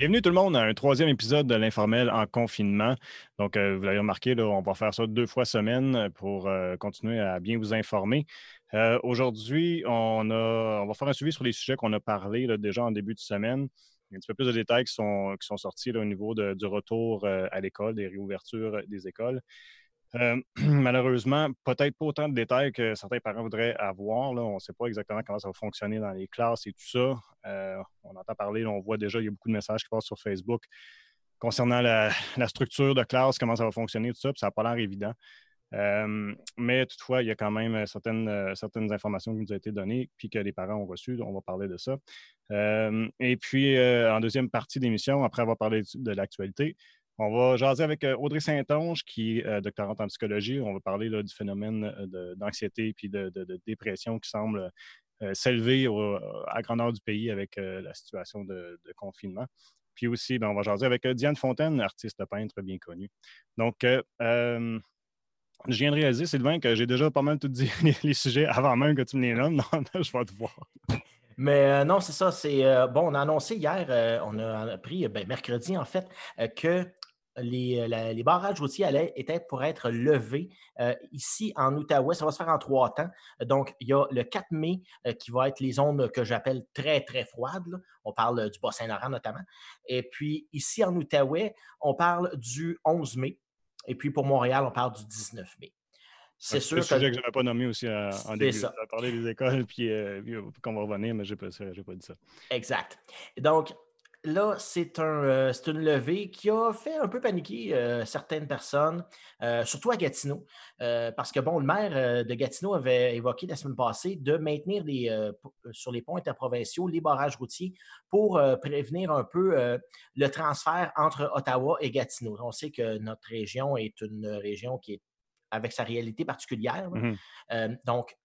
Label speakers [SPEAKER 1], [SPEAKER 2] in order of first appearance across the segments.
[SPEAKER 1] Bienvenue tout le monde à un troisième épisode de l'informel en confinement. Donc, euh, vous l'avez remarqué, on va faire ça deux fois semaine pour euh, continuer à bien vous informer. Euh, aujourd'hui, on, va faire un suivi sur les sujets qu'on a parlé déjà en début de semaine. Il y a un petit peu plus de détails qui sont sortis au niveau du retour à l'école, des réouvertures des écoles. Euh, malheureusement, peut-être pas autant de détails que certains parents voudraient avoir. On ne sait pas exactement comment ça va fonctionner dans les classes et tout ça. Euh, on entend parler, on voit déjà, il y a beaucoup de messages qui passent sur Facebook concernant la, structure de classe, comment ça va fonctionner, tout ça, puis ça n'a pas l'air évident. Euh, mais toutefois, il y a quand même certaines, informations qui nous ont été données, puis que les parents ont reçues. On va parler de ça. et puis, en deuxième partie d'émission, après avoir parlé de l'actualité, on va jaser avec euh, Audrey Saint-Onge, qui est euh, doctorante en psychologie. On va parler du phénomène euh, d'anxiété et de, dépression qui semble s'élever à grandeur du pays avec la situation de, confinement. Puis aussi, ben, on va jaser avec Diane Fontaine, artiste peintre bien connue. Donc, je viens de réaliser, Sylvain, que j'ai déjà pas mal tout dit les, sujets avant même que tu me les nommes. Non, je vais te voir.
[SPEAKER 2] Mais non, c'est ça. C'est bon. On a annoncé hier, on a appris ben, mercredi en fait, que euh, les, barrages routiers allaient, étaient pour être levés euh, ici en Outaouais. Ça va se faire en trois temps. Donc, il y a le 4 mai euh, qui va être les zones que j'appelle très, très froides. On parle du Bas-Saint-Laurent notamment. Et puis, ici en Outaouais, on parle du 11 mai. Et puis, pour Montréal, on parle du 19 mai.
[SPEAKER 1] C'est sûr. C'est un sujet que je n'avais pas nommé aussi en début. Ça. On a parlé des écoles, puis, qu'on va revenir, mais je n'ai pas, pas dit ça.
[SPEAKER 2] Exact. Donc, là, c'est un, euh, une levée qui a fait un peu paniquer euh, certaines personnes, euh, surtout à Gatineau, parce que bon, le maire de Gatineau avait évoqué la semaine passée de maintenir les, sur les ponts interprovinciaux les barrages routiers pour prévenir un peu le transfert entre Ottawa et Gatineau. On sait que notre région est une région qui est avec sa réalité particulière. Mmh donc,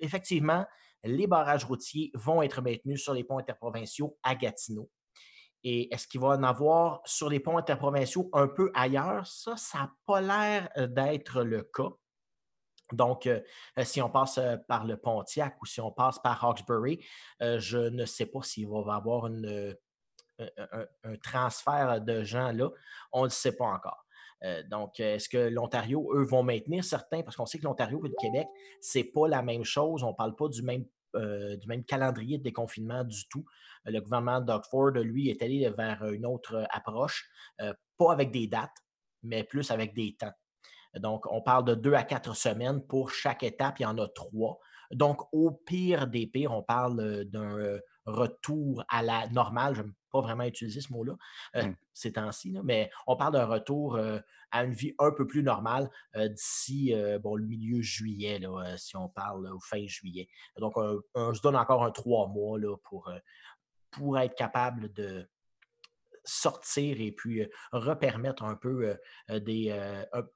[SPEAKER 2] effectivement, les barrages routiers vont être maintenus sur les ponts interprovinciaux à Gatineau. Et est-ce qu'il va en avoir sur les ponts interprovinciaux un peu ailleurs? Ça, ça n'a pas l'air euh, d'être le cas. Donc, euh, euh, si on passe par le Pontiac ou si on passe par Hawkesbury, je ne sais pas s'il va y avoir un, transfert de gens là. On ne le sait pas encore. donc, est-ce que l'Ontario, eux, vont maintenir certains? Parce qu'on sait que l'Ontario et le Québec, ce n'est pas la même chose. On ne parle pas du même euh, du même calendrier de déconfinement du tout. Euh, le gouvernement d'Oxford, lui, est allé vers une autre approche, euh, pas avec des dates, mais plus avec des temps. Donc, on parle de deux à quatre semaines pour chaque étape. Il y en a trois. Donc, au pire des pires, on parle d'un retour à la normale. Je n'aime pas vraiment utiliser ce mot-là mmh. ces temps-ci, mais on parle d'un retour à une vie un peu plus normale d'ici bon, le milieu juillet, si on parle au fin juillet. Donc, on se donne encore un trois mois là, pour, pour être capable de, sortir et puis euh, repermettre un peu des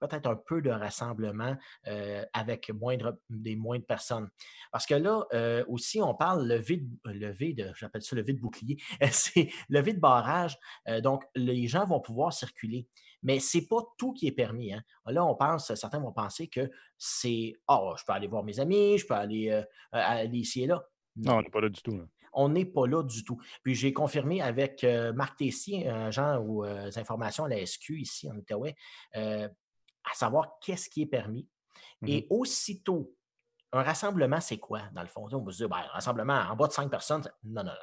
[SPEAKER 2] peut-être un peu de rassemblement avec moindre, des moins de personnes. Parce que là aussi, on parle levé de, levé de j'appelle ça levé de bouclier, c'est levé de barrage. donc, les gens vont pouvoir circuler. Mais ce n'est pas tout qui est permis. Hein. Là, on pense, certains vont penser que c'est Oh, je peux aller voir mes amis, je peux aller, aller ici et là.
[SPEAKER 1] Non, on n'est pas là du tout.
[SPEAKER 2] On n'est pas là du tout. Puis j'ai confirmé avec euh, Marc Tessier, agent aux euh, informations à la SQ ici en Outaouais, euh, à savoir qu'est-ce qui est permis. Et mmh aussitôt, un rassemblement, c'est quoi, dans le fond? On va se dire, ben, un rassemblement en bas de cinq personnes, non, non, non.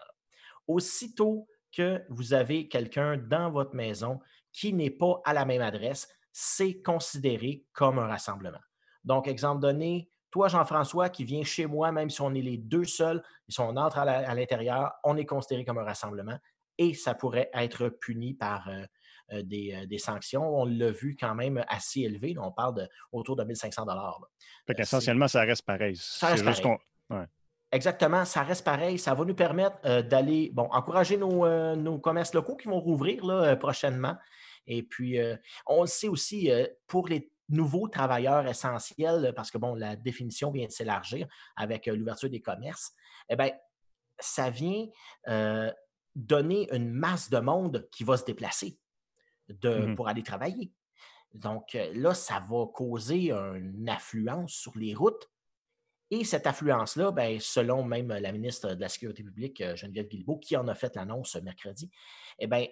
[SPEAKER 2] Aussitôt que vous avez quelqu'un dans votre maison qui n'est pas à la même adresse, c'est considéré comme un rassemblement. Donc, exemple donné, toi, Jean-François, qui vient chez moi, même si on est les deux seuls, si on entre à l'intérieur, on est considéré comme un rassemblement et ça pourrait être puni par euh, euh, euh, des, sanctions. On l'a vu quand même assez élevé. on parle de autour de 1500 dollars.
[SPEAKER 1] Essentiellement, ça reste pareil.
[SPEAKER 2] Ça reste pareil. Exactement, ça reste pareil. Ça va nous permettre d'aller, bon, encourager nos, commerces locaux qui vont rouvrir là, prochainement. Et puis, on le sait aussi, pour les nouveaux travailleurs essentiels, parce que bon, la définition vient de s'élargir avec euh, l'ouverture des commerces, eh bien, ça vient euh, donner une masse de monde qui va se déplacer de, mmh pour aller travailler. Donc euh, là, ça va causer une affluence sur les routes. Et cette affluence-là, ben, selon même la ministre de la Sécurité publique, Geneviève Guilbeault, qui en a fait l'annonce mercredi, eh bien,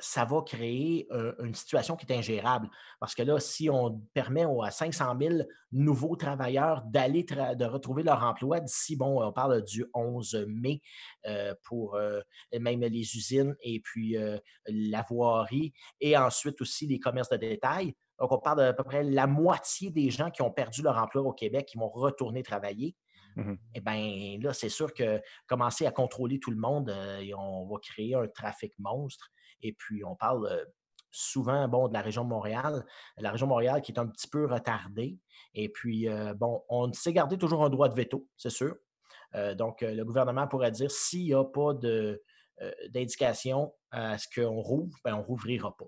[SPEAKER 2] ça va créer une situation qui est ingérable. Parce que là, si on permet à 500 000 nouveaux travailleurs d'aller de retrouver leur emploi d'ici, bon, on parle du 11 mai pour même les usines et puis la voirie et ensuite aussi les commerces de détail. Donc, on parle d'à peu près la moitié des gens qui ont perdu leur emploi au Québec qui vont retourner travailler. Mmh eh bien, là, c'est sûr que commencer à contrôler tout le monde, on va créer un trafic monstre. Et puis, on parle souvent bon, de la région de Montréal. La région de Montréal qui est un petit peu retardée. Et puis, bon, on s'est gardé toujours un droit de veto, c'est sûr. donc, le gouvernement pourrait dire s'il n'y a pas d'indication à ce qu'on rouvre, ben, on ne rouvrira pas.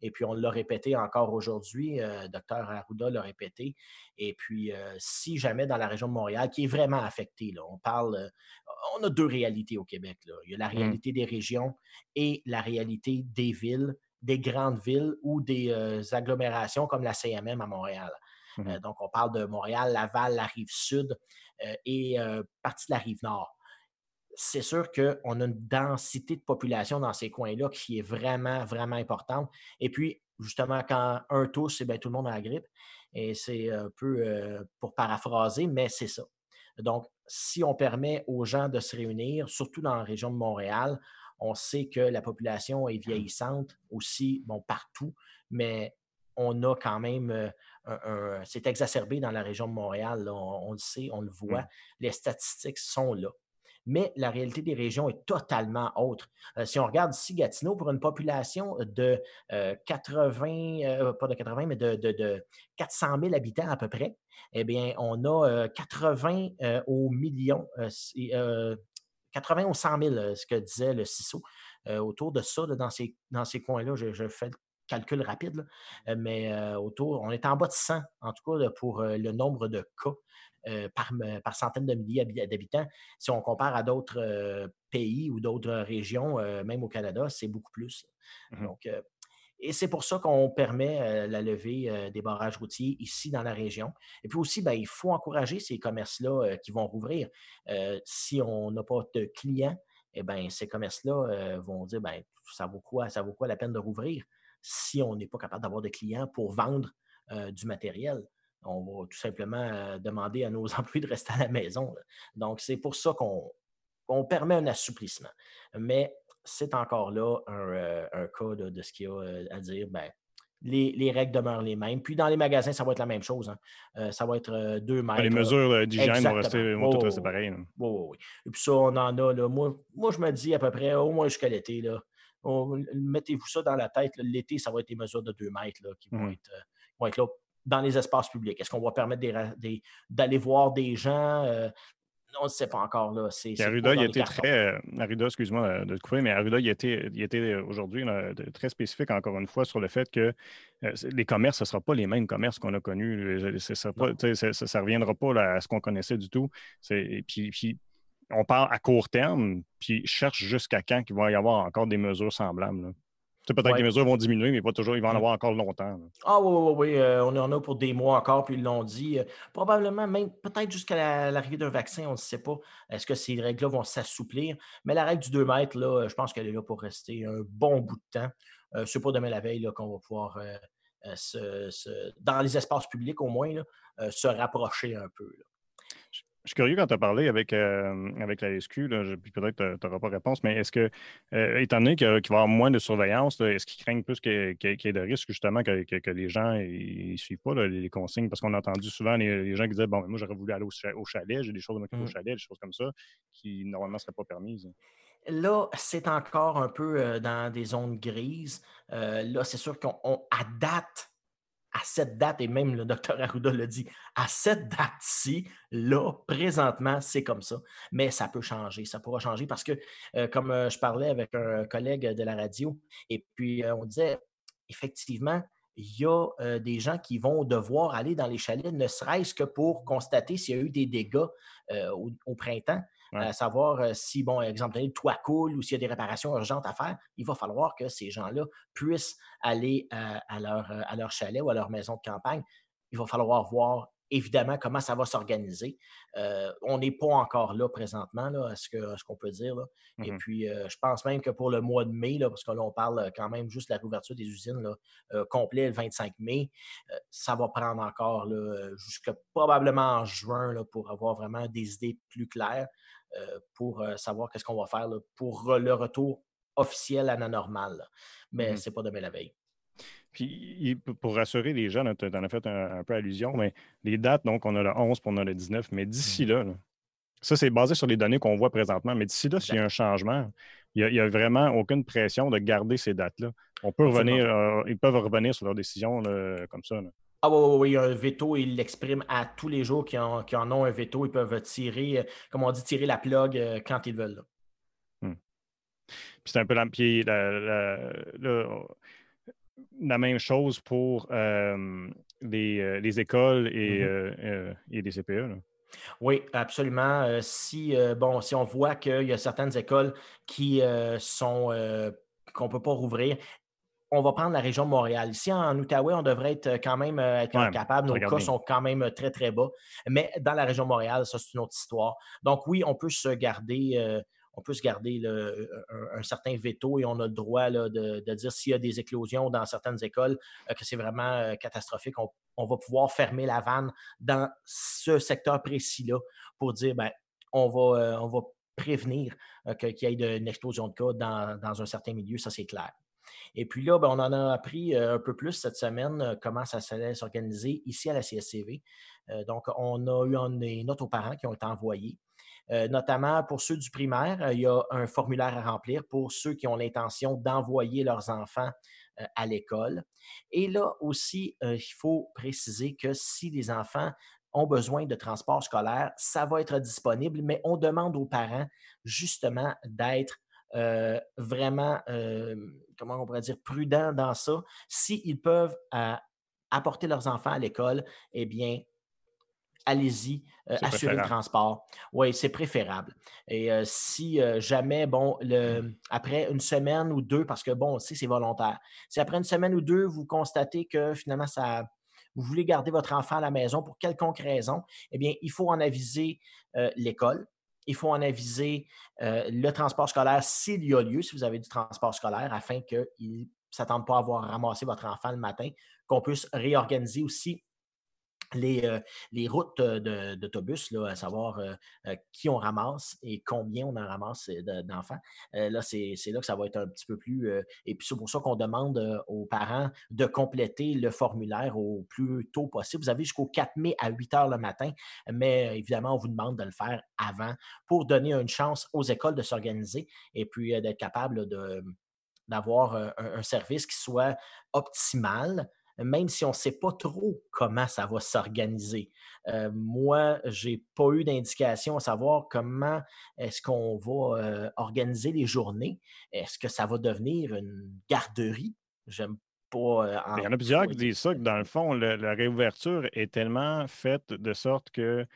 [SPEAKER 2] Et puis, on l'a répété encore aujourd'hui, euh, docteur Arruda l'a répété. Et puis, euh, si jamais dans la région de Montréal, qui est vraiment affectée, là, on parle, euh, on a deux réalités au Québec. Là. Il y a la mmh. réalité des régions et la réalité des villes, des grandes villes ou des agglomérations comme la CMM à Montréal. Mmh. donc, on parle de Montréal, Laval, la rive sud et partie de la rive nord c'est sûr qu'on a une densité de population dans ces coins-là qui est vraiment, vraiment importante. Et puis, justement, quand un tousse, bien, tout le monde a la grippe. Et c'est un peu euh, pour paraphraser, mais c'est ça. Donc, si on permet aux gens de se réunir, surtout dans la région de Montréal, on sait que la population est vieillissante aussi, bon, partout, mais on a quand même euh, un, c'est exacerbé dans la région de Montréal. on, le sait, on le voit. Mmh. Les statistiques sont là mais la réalité des régions est totalement autre. Euh, si on regarde ici Gatineau, pour une population de 80, euh, euh, pas de 80, mais de, 400 000 habitants à peu près, eh bien, on a 80 au million, 80 au 100 000, ce que disait le CISO. autour de ça, dans ces, dans ces coins-là, je, fais le calcul rapide, mais autour, on est en bas de 100, en tout cas, pour le nombre de cas euh, par, par, centaines de milliers d'habitants. Si on compare à d'autres euh, pays ou d'autres régions, euh, même au Canada, c'est beaucoup plus. Mmh Donc, et c'est pour ça qu'on permet la levée des barrages routiers ici dans la région. Et puis aussi, ben, il faut encourager ces commerces-là qui vont rouvrir. si on n'a pas de clients, eh ben, ces commerces-là vont dire ben, ça, vaut quoi, ça vaut quoi la peine de rouvrir? Si on n'est pas capable d'avoir de clients pour vendre du matériel on va tout simplement euh, demander à nos employés de rester à la maison. Donc, c'est pour ça qu'on permet un assouplissement. Mais c'est encore là un, euh, cas de, ce qu'il y a euh, à dire. Ben, les, règles demeurent les mêmes. Puis dans les magasins, ça va être la même chose. Hein. ça va être deux mètres.
[SPEAKER 1] Les mesures d'hygiène vont, rester, vont toutes rester pareilles.
[SPEAKER 2] Oui, oui, oui. Et puis ça, on en a. Là, moi, moi, je me dis à peu près au moins jusqu'à l'été. Mettez-vous ça dans la tête. L'été, ça va être des mesures de deux mètres là, qui vont, mmh. être, vont être là dans les espaces publics? Est-ce qu'on va permettre d'aller voir des gens? Euh, on ne sait pas encore. Là.
[SPEAKER 1] Arruda, il était très. Euh, Arruda, excuse-moi de te couper, mais Arruda, il était, il était aujourd'hui très spécifique, encore une fois, sur le fait que euh, les commerces, ce ne sera pas les mêmes commerces qu'on a connus. ça ne reviendra pas à ce qu'on connaissait du tout. Puis, puis, on parle à court terme, puis cherche jusqu'à quand il va y avoir encore des mesures semblables peut-être que les mesures vont diminuer, mais pas toujours, ils vont en mmh. avoir encore longtemps.
[SPEAKER 2] Ah oui, oui, oui. Euh, on en a pour des mois encore, puis ils l'ont dit. Euh, probablement, même peut-être jusqu'à l'arrivée d'un vaccin, on ne sait pas. Est-ce que ces règles-là vont s'assouplir? Mais la règle du 2 mètres, là, je pense qu'elle est là pour rester un bon bout de temps. Euh, Ce n'est pas demain la veille qu'on va pouvoir, dans les espaces publics au moins, se rapprocher un peu.
[SPEAKER 1] Je suis curieux quand tu as parlé avec, euh, avec la SQ, puis peut-être tu n'auras pas réponse, mais est-ce que, euh, étant donné qu'il va y avoir moins de surveillance, est-ce qu'ils craignent plus qu'il y, ait de risques justement que, les gens ne suivent pas les consignes? Parce qu'on a entendu souvent les, gens qui disaient Bon, moi j'aurais voulu aller au, chalet, j'ai des choses au mmh. chalet, des choses comme ça, qui normalement ne seraient pas permises.
[SPEAKER 2] Là, c'est encore un peu euh, dans des zones grises. là, c'est sûr qu'on date à cette date, et même le docteur Arruda l'a dit, à cette date-ci, là, présentement, c'est comme ça. Mais ça peut changer, ça pourra changer parce que, euh, comme euh, je parlais avec un collègue de la radio, et puis euh, on disait, effectivement, il y a des gens qui vont devoir aller dans les chalets, ne serait-ce que pour constater s'il y a eu des dégâts au, printemps à savoir euh, si, bon, exemple, le toit coule ou s'il y a des réparations urgentes à faire, il va falloir que ces gens-là puissent aller euh, à, leur, euh, à leur chalet ou à leur maison de campagne. Il va falloir voir évidemment, comment ça va s'organiser. Euh, on n'est pas encore là présentement, là, à ce qu'on peut dire. Et mmh puis, je pense même que pour le mois de mai, là, parce que là, on parle quand même juste de la réouverture des usines là, complet le 25 mai, ça va prendre encore jusqu'à probablement en juin là, pour avoir vraiment des idées plus claires pour savoir qu'est-ce qu'on va faire pour le retour officiel à la normale. Mais mmh ce n'est pas demain la veille.
[SPEAKER 1] Puis, pour rassurer les gens, tu en as fait un, peu allusion, mais les dates, donc, on a le 11 puis on a le 19, mais d'ici mmh là, ça, c'est basé sur les données qu'on voit présentement, mais d'ici là, s'il y a un changement, il n'y a, vraiment aucune pression de garder ces dates-là. On peut revenir, euh, ils peuvent revenir sur leurs décisions comme ça.
[SPEAKER 2] Ah oui, oui, oui, un veto, ils l'expriment à tous les jours qui en, en, ont un veto. Ils peuvent tirer, euh, comme on dit, tirer la plug euh, quand ils veulent.
[SPEAKER 1] Mmh. Puis c'est un peu la, la même chose pour euh, les, écoles et, mmh euh, euh, et les CPE.
[SPEAKER 2] Oui, absolument. si, bon, si on voit qu'il y a certaines écoles qui sont qu'on ne peut pas rouvrir, on va prendre la région de Montréal. Ici, en Outaouais, on devrait être quand même être capable. Nos cas sont quand même très, très bas. Mais dans la région de Montréal, ça, c'est une autre histoire. Donc, oui, on peut se garder on peut se garder un, certain veto et on a le droit de, dire s'il y a des éclosions dans certaines écoles, euh, que c'est vraiment euh, catastrophique. On, va pouvoir fermer la vanne dans ce secteur précis-là pour dire, ben, on va, euh, prévenir qu'il y ait une explosion de cas dans, un certain milieu, ça c'est clair. Et puis là, ben, on en a appris un peu plus cette semaine comment ça allait s'organiser ici à la CSCV. donc, on a eu des notes aux parents qui ont été envoyées. Euh, notamment pour ceux du primaire, euh, il y a un formulaire à remplir pour ceux qui ont l'intention d'envoyer leurs enfants euh, à l'école. Et là aussi, il faut préciser que si les enfants ont besoin de transport scolaire, ça va être disponible, mais on demande aux parents justement d'être vraiment, comment on pourrait dire, prudents dans ça. S'ils peuvent apporter leurs enfants à l'école, eh bien, allez-y, euh, assurez le transport. Oui, c'est préférable. Et euh, si euh, jamais, bon, le, après une semaine ou deux, parce que bon, si c'est volontaire, si après une semaine ou deux, vous constatez que finalement, ça, vous voulez garder votre enfant à la maison pour quelconque raison, eh bien, il faut en aviser l'école. Il faut en aviser le transport scolaire s'il y a lieu, si vous avez du transport scolaire, afin qu'ils ne s'attendent pas à avoir ramassé votre enfant le matin, qu'on puisse réorganiser aussi les, euh, les routes d'autobus, à savoir euh, euh, qui on ramasse et combien on en ramasse d'enfants. là, c'est là que ça va être un petit peu plus. et puis, c'est pour ça qu'on demande aux parents de compléter le formulaire au plus tôt possible. Vous avez jusqu'au 4 mai à 8 heures le matin, mais évidemment, on vous demande de le faire avant pour donner une chance aux écoles de s'organiser et puis d'être capable d'avoir un, service qui soit optimal, même si on ne sait pas trop comment ça va s'organiser. Euh, moi, je n'ai pas eu d'indication à savoir comment est-ce qu'on va euh, organiser les journées. Est-ce que ça va devenir une garderie? J'aime pas.
[SPEAKER 1] Euh, Il y en a plusieurs qui disent ça, que dans le fond, la réouverture est tellement faite de sorte que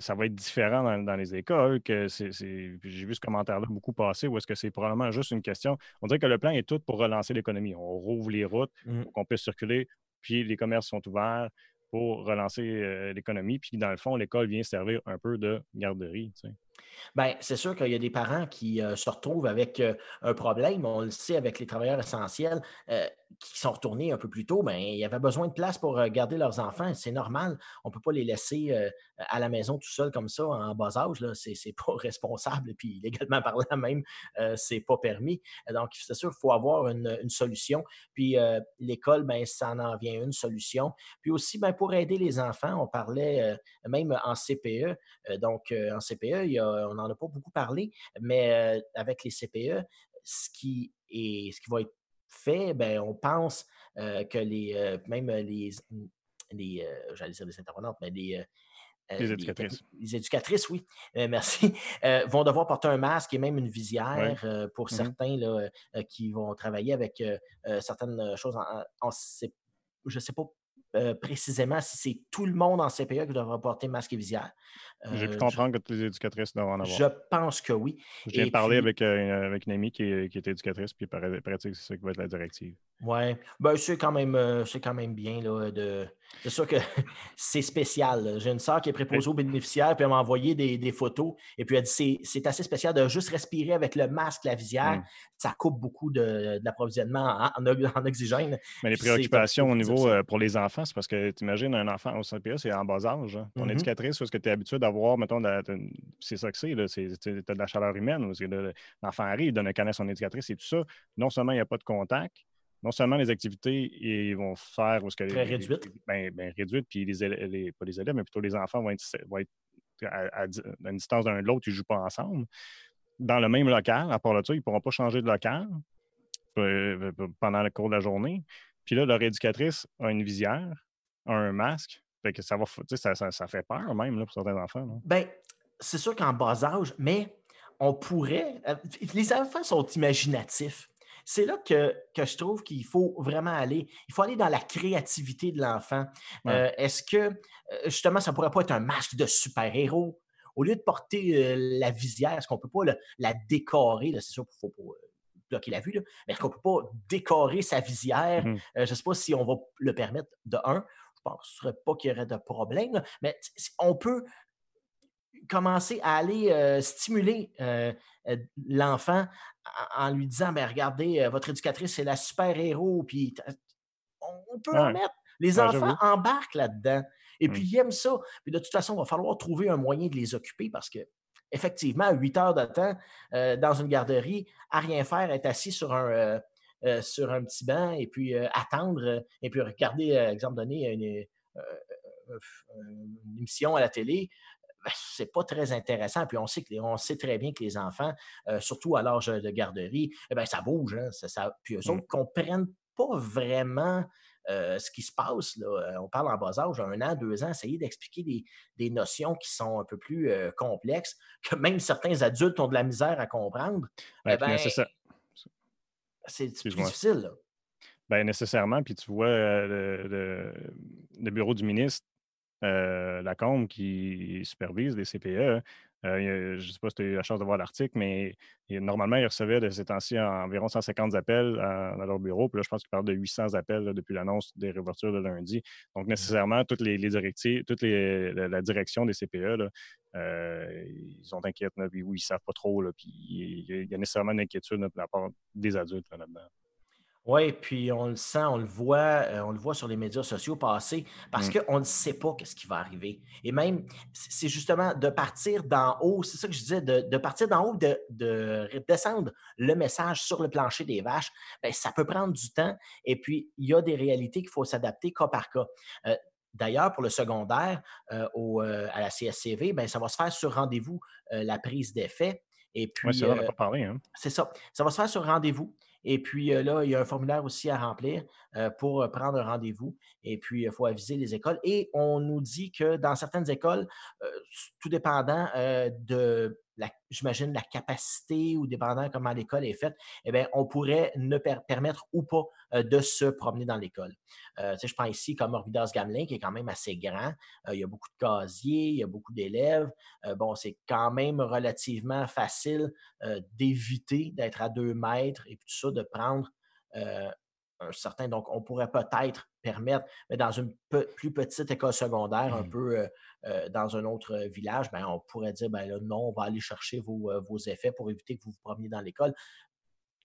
[SPEAKER 1] ça va être différent dans, les écoles, que c'est, j'ai vu ce commentaire-là beaucoup passer, où est-ce que c'est probablement juste une question. On dirait que le plan est tout pour relancer l'économie. On rouvre les routes mmh. pour qu'on puisse circuler, puis les commerces sont ouverts pour relancer euh, l'économie. Puis dans le fond, l'école vient servir un peu de garderie.
[SPEAKER 2] Bien, c'est sûr qu'il y a des parents qui euh, se retrouvent avec euh, un problème. On le sait avec les travailleurs essentiels qui sont retournés un peu plus tôt. Bien, il y avait besoin de place pour garder leurs enfants. C'est normal. On ne peut pas les laisser à la maison tout seul comme ça en bas âge. Ce n'est pas responsable. Puis légalement parlant même, ce n'est pas permis. Donc, c'est sûr qu'il faut avoir une, solution. Puis l'école, ben, ça en vient une solution. Puis aussi, ben, pour aider les enfants, on parlait même en CPE. donc, en CPE, il y a on n'en a pas beaucoup parlé, mais avec les CPE, ce qui, est, ce qui va être fait, ben, on pense que les, même les, les j'allais dire les intervenantes, mais les,
[SPEAKER 1] les éducatrices.
[SPEAKER 2] Les, éducatrices, oui, merci, vont devoir porter un masque et même une visière pour mmh certains là, qui vont travailler avec certaines choses. je ne sais pas euh, précisément si c'est tout le monde en CPE qui devra porter masque et visière.
[SPEAKER 1] J'ai pu euh, comprendre que toutes les éducatrices doivent en avoir.
[SPEAKER 2] Je pense que oui.
[SPEAKER 1] De parler avec, euh, avec une amie qui, qui est éducatrice, puis il paraît, que c'est ça qui va être la directive.
[SPEAKER 2] Oui, ben, c'est quand même euh, c'est quand même bien là, de. C'est sûr que c'est spécial. J'ai une soeur qui est préposée aux bénéficiaires, puis elle m'a envoyé des, photos. Et puis elle dit c'est assez spécial de juste respirer avec le masque, la visière. Ça coupe beaucoup de, l'approvisionnement en, oxygène.
[SPEAKER 1] Mais les préoccupations au niveau euh, pour les enfants, c'est parce que tu imagines un enfant au CPA, c'est en bas âge. Hein. Ton mmh éducatrice, ce que tu es habitué d'avoir, mettons, c'est ça que c'est, tu as de la chaleur humaine. L'enfant arrive, il donne un canet à son éducatrice et tout ça. Non seulement il n'y a pas de contact, non seulement les activités ils vont faire.
[SPEAKER 2] Très réduites.
[SPEAKER 1] Ben, ben, réduites, puis les, pas les élèves, mais plutôt les enfants vont être, à, une distance d'un de l'autre, ils ne jouent pas ensemble. Dans le même local, à part là, ils ne pourront pas changer de local euh, euh, pendant le cours de la journée. Puis là, leur éducatrice a une visière, a un masque. Fait que ça, va, ça, ça, fait peur même là, pour certains enfants.
[SPEAKER 2] Ben, c'est sûr qu'en bas âge, mais on pourrait. Euh, les enfants sont imaginatifs c'est là que, je trouve qu'il faut vraiment aller. Il faut aller dans la créativité de l'enfant. Euh, est-ce que, euh, justement, ça ne pourrait pas être un masque de super-héros? Au lieu de porter euh, la visière, est-ce qu'on ne peut pas la décorer? C'est sûr qu'il faut pas bloquer la vue, mais est-ce qu'on ne peut pas décorer sa visière? Mmh je ne sais pas si on va le permettre de un. Je ne penserais pas qu'il y aurait de problème, mais on peut commencer à aller stimuler l'enfant en lui disant ben, Regardez, votre éducatrice, c'est la super-héros, puis on peut en mettre. Les enfants embarquent là-dedans. Et puis, mmh. ils aiment ça. Puis de toute façon, il va falloir trouver un moyen de les occuper parce que, effectivement, 8 heures de temps dans une garderie, à rien faire, être assis sur un, sur un petit banc et puis attendre et puis regarder, exemple donné, une, une émission à la télé, ben, c'est pas très intéressant. Puis on sait, que, on sait très bien que les enfants, euh, surtout à l'âge de garderie, eh ben, ça bouge. Hein, ça, puis eux autres ne mmh. comprennent pas vraiment euh, ce qui se passe. Là. Euh, on parle en bas âge, un an, deux ans, essayer d'expliquer des, notions qui sont un peu plus complexes, que même certains adultes ont de la misère à comprendre. Eh ben, c'est ça. C'est plus difficile.
[SPEAKER 1] Ben, nécessairement. Puis tu vois, le, bureau du ministre euh, la Combe qui supervise les CPE. Euh, je ne sais pas si tu as eu la chance de voir l'article, mais normalement, ils recevaient de ces temps-ci environ 150 appels à, leur bureau. Puis là, je pense qu'ils parlent de 800 appels depuis l'annonce des réouvertures de lundi. Donc, mmh. nécessairement, toutes les, directives, toute la, direction des CPE, euh, ils sont inquiets, puis oui, ils ne savent pas trop. puis il y, a nécessairement une inquiétude de la part des adultes là-dedans.
[SPEAKER 2] Oui, puis on le sent, on le voit, euh, on le voit sur les médias sociaux passer parce mmh. qu'on ne sait pas ce qui va arriver. Et même, c'est justement de partir d'en haut, c'est ça que je disais, de, partir d'en haut, de, de, descendre le message sur le plancher des vaches, bien, ça peut prendre du temps. Et puis, il y a des réalités qu'il faut s'adapter cas par cas. Euh, d'ailleurs, pour le secondaire, euh, au, à la CSCV, bien, ça va se faire sur rendez-vous, la prise d'effet. Et puis,
[SPEAKER 1] ça, on pas parlé. Hein.
[SPEAKER 2] C'est ça. Ça va se faire sur rendez-vous. Et puis là, il y a un formulaire aussi à remplir pour prendre un rendez-vous. Et puis, il faut aviser les écoles. Et on nous dit que dans certaines écoles, tout dépendant de j'imagine, la capacité ou dépendant comment l'école est faite, eh bien, on pourrait ne permettre ou pas euh, de se promener dans l'école. Euh, je prends ici comme Orbidas Gamelin, qui est quand même assez grand. Euh, il y a beaucoup de casiers, il y a beaucoup d'élèves. bon, c'est quand même relativement facile d'éviter d'être à deux mètres et tout ça, de prendre certain. Donc, on pourrait peut-être permettre, mais dans une plus petite école secondaire, un mmh. peu euh, euh, dans un autre euh, village, ben, on pourrait dire ben là, non, on va aller chercher vos, effets pour éviter que vous vous promeniez dans l'école.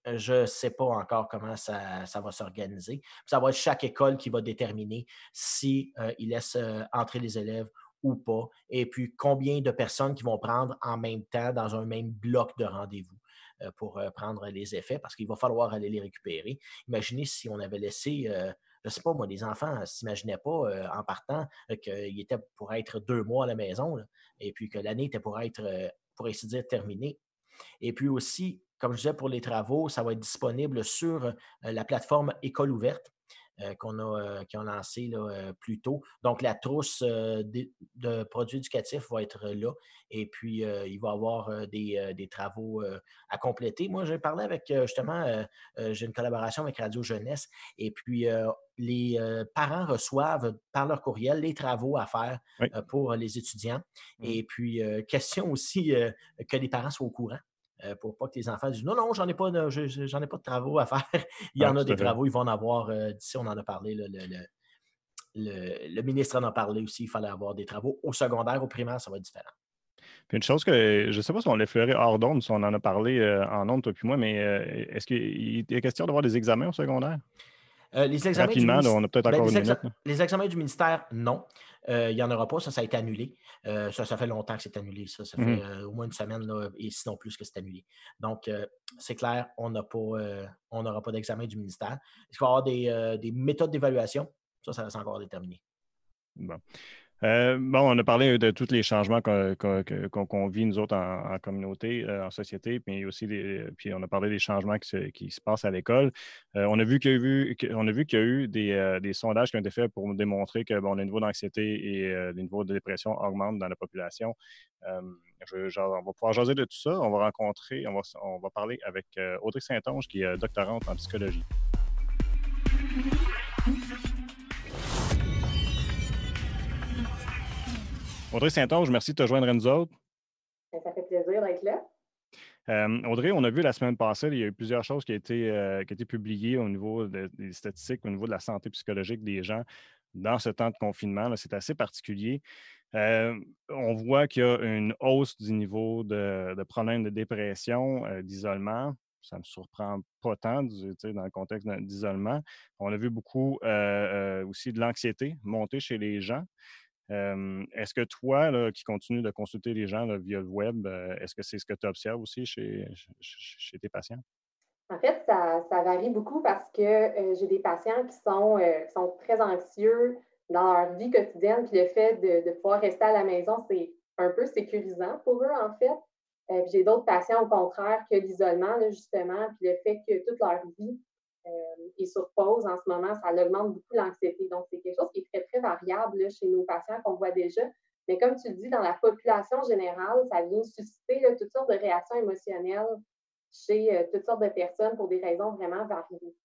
[SPEAKER 2] Je ne sais pas encore comment ça, va s'organiser. Ça va être chaque école qui va déterminer si il laisse entrer les élèves ou pas, et puis combien de personnes qui vont prendre en même temps dans un même bloc de rendez-vous. Euh, pour euh, prendre les effets parce qu'il va falloir aller les récupérer. Imaginez si on avait laissé euh, je ne sais pas, moi, les enfants ne s'imaginaient pas en partant qu'ils étaient pour être deux mois à la maison et puis que l'année était pour être, pour ainsi dire, terminée. Et puis aussi, comme je disais, pour les travaux, ça va être disponible sur la plateforme École ouverte. Euh, qu'on a, euh, qui ont lancé là, euh, plus tôt. Donc, la trousse de, produits éducatifs va être là. Et puis, il va y avoir des, travaux à compléter. Moi, j'ai parlé avec, justement, j'ai une collaboration avec Radio Jeunesse. Et puis, les parents reçoivent par leur courriel les travaux à faire pour les étudiants. Mmh. Et puis, question aussi que les parents soient au courant. Pour pas que les enfants disent non, non, j'en ai pas de, j'en ai pas de travaux à faire. il y en a des travaux, ils vont en avoir, d'ici on en a parlé, le, le, ministre en a parlé aussi, il fallait avoir des travaux au secondaire, au primaire, ça va être différent.
[SPEAKER 1] Puis une chose que je ne sais pas si on l'effleurait hors d'onde, si on en a parlé euh, en onde, toi puis moi, mais euh, est-ce qu'il est question d'avoir des examens au secondaire?
[SPEAKER 2] Euh, les examens
[SPEAKER 1] Rapidement, on a peut-être ben, encore une minute.
[SPEAKER 2] Les examens du ministère, non. il n'y en aura pas, ça, ça a été annulé. ça, ça fait longtemps que c'est annulé. Ça, ça fait au moins une semaine, et sinon plus que c'est annulé. Donc, c'est clair, on n'aura pas d'examen du ministère. Il va y avoir des, des méthodes d'évaluation? Ça, ça reste encore déterminé.
[SPEAKER 1] Bon. Euh, bon, on a parlé de tous les changements qu'on vit, nous autres, en, communauté, euh, en société, mais aussi puis on a parlé des changements qui se, passent à l'école. Euh, on a vu qu'il y a eu, des, sondages qui ont été faits pour démontrer que bon, les niveaux d'anxiété et les niveaux de dépression augmentent dans la population. On va pouvoir jaser de tout ça. On va rencontrer, on va, on va parler avec Audrey Saint-Onge, qui est doctorante en psychologie. Audrey Saint-Onge, merci de te joindre à nous autres.
[SPEAKER 3] Ben, ça fait plaisir d'être là.
[SPEAKER 1] Euh, Audrey, on a vu la semaine passée, il y a eu plusieurs choses qui ont été, euh, publiées au niveau des statistiques, au niveau de la santé psychologique des gens dans ce temps de confinement. C'est assez particulier. Euh, on voit qu'il y a une hausse du niveau de, problèmes de dépression, d'isolement. Ça ne me surprend pas tant dans le contexte d'isolement. On a vu beaucoup aussi de l'anxiété monter chez les gens. Est-ce que toi, qui continues de consulter les gens via le web, est-ce que c'est ce que tu observes aussi chez, tes patients?
[SPEAKER 3] En fait, ça, varie beaucoup parce que j'ai des patients qui sont, très anxieux dans leur vie quotidienne, puis le fait de, de pouvoir rester à la maison, c'est un peu sécurisant pour eux, en fait. Euh, j'ai d'autres patients, au contraire, que l'isolement, justement, puis le fait que toute leur vie euh, est sur pause en ce moment, ça augmente beaucoup l'anxiété. Donc, c'est quelque chose qui est très, très variable chez nos patients qu'on voit déjà. Mais comme tu dis, dans la population générale, ça vient susciter toutes sortes de réactions émotionnelles chez euh, toutes sortes de personnes pour des raisons vraiment variées.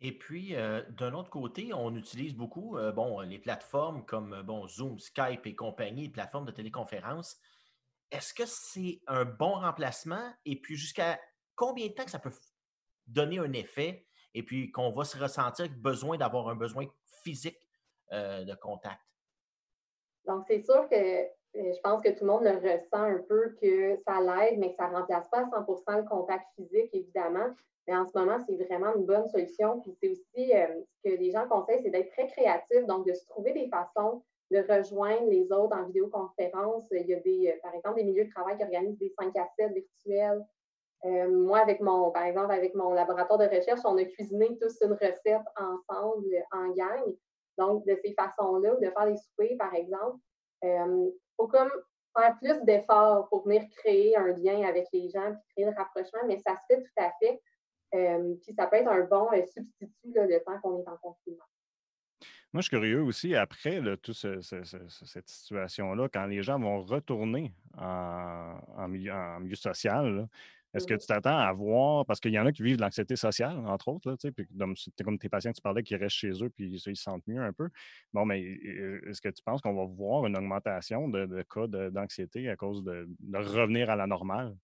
[SPEAKER 2] Et puis, d'un autre côté, on utilise beaucoup bon, les plateformes comme bon, Zoom, Skype et compagnie, les plateformes de téléconférence. Est-ce que c'est un bon remplacement? Et puis, jusqu'à combien de temps que ça peut donner un effet? Et puis, qu'on va se ressentir besoin d'avoir un besoin physique euh, de contact?
[SPEAKER 3] Donc, c'est sûr que euh, je pense que tout le monde le ressent un peu que ça l'aide, mais que ça ne remplace pas à 100% le contact physique, évidemment. Mais en ce moment, c'est vraiment une bonne solution. Puis c'est aussi euh, ce que les gens conseillent, c'est d'être très créatif, donc de se trouver des façons de rejoindre les autres en vidéoconférence. Il y a des, par exemple, des milieux de travail qui organisent des 5 à 7 virtuels. Euh, moi, avec mon, par exemple, avec mon laboratoire de recherche, on a cuisiné tous une recette ensemble en gang. Donc, de ces façons-là, de faire des soupers, par exemple, il euh, faut comme faire plus d'efforts pour venir créer un lien avec les gens, puis créer le rapprochement, mais ça se fait tout à fait. puis ça peut être un bon substitut le temps qu'on est en confinement.
[SPEAKER 1] Moi, je suis curieux aussi, après toute cette situation-là, quand les gens vont retourner en, milieu, social, est-ce que mmh tu t'attends à voir, parce qu'il y en a qui vivent de l'anxiété sociale, entre autres, là, puis c'est comme tes patients que tu parlais qui restent chez eux, puis ils se sentent mieux un peu. Bon, mais est-ce que tu penses qu'on va voir une augmentation de, cas d'anxiété à cause de, revenir à la normale?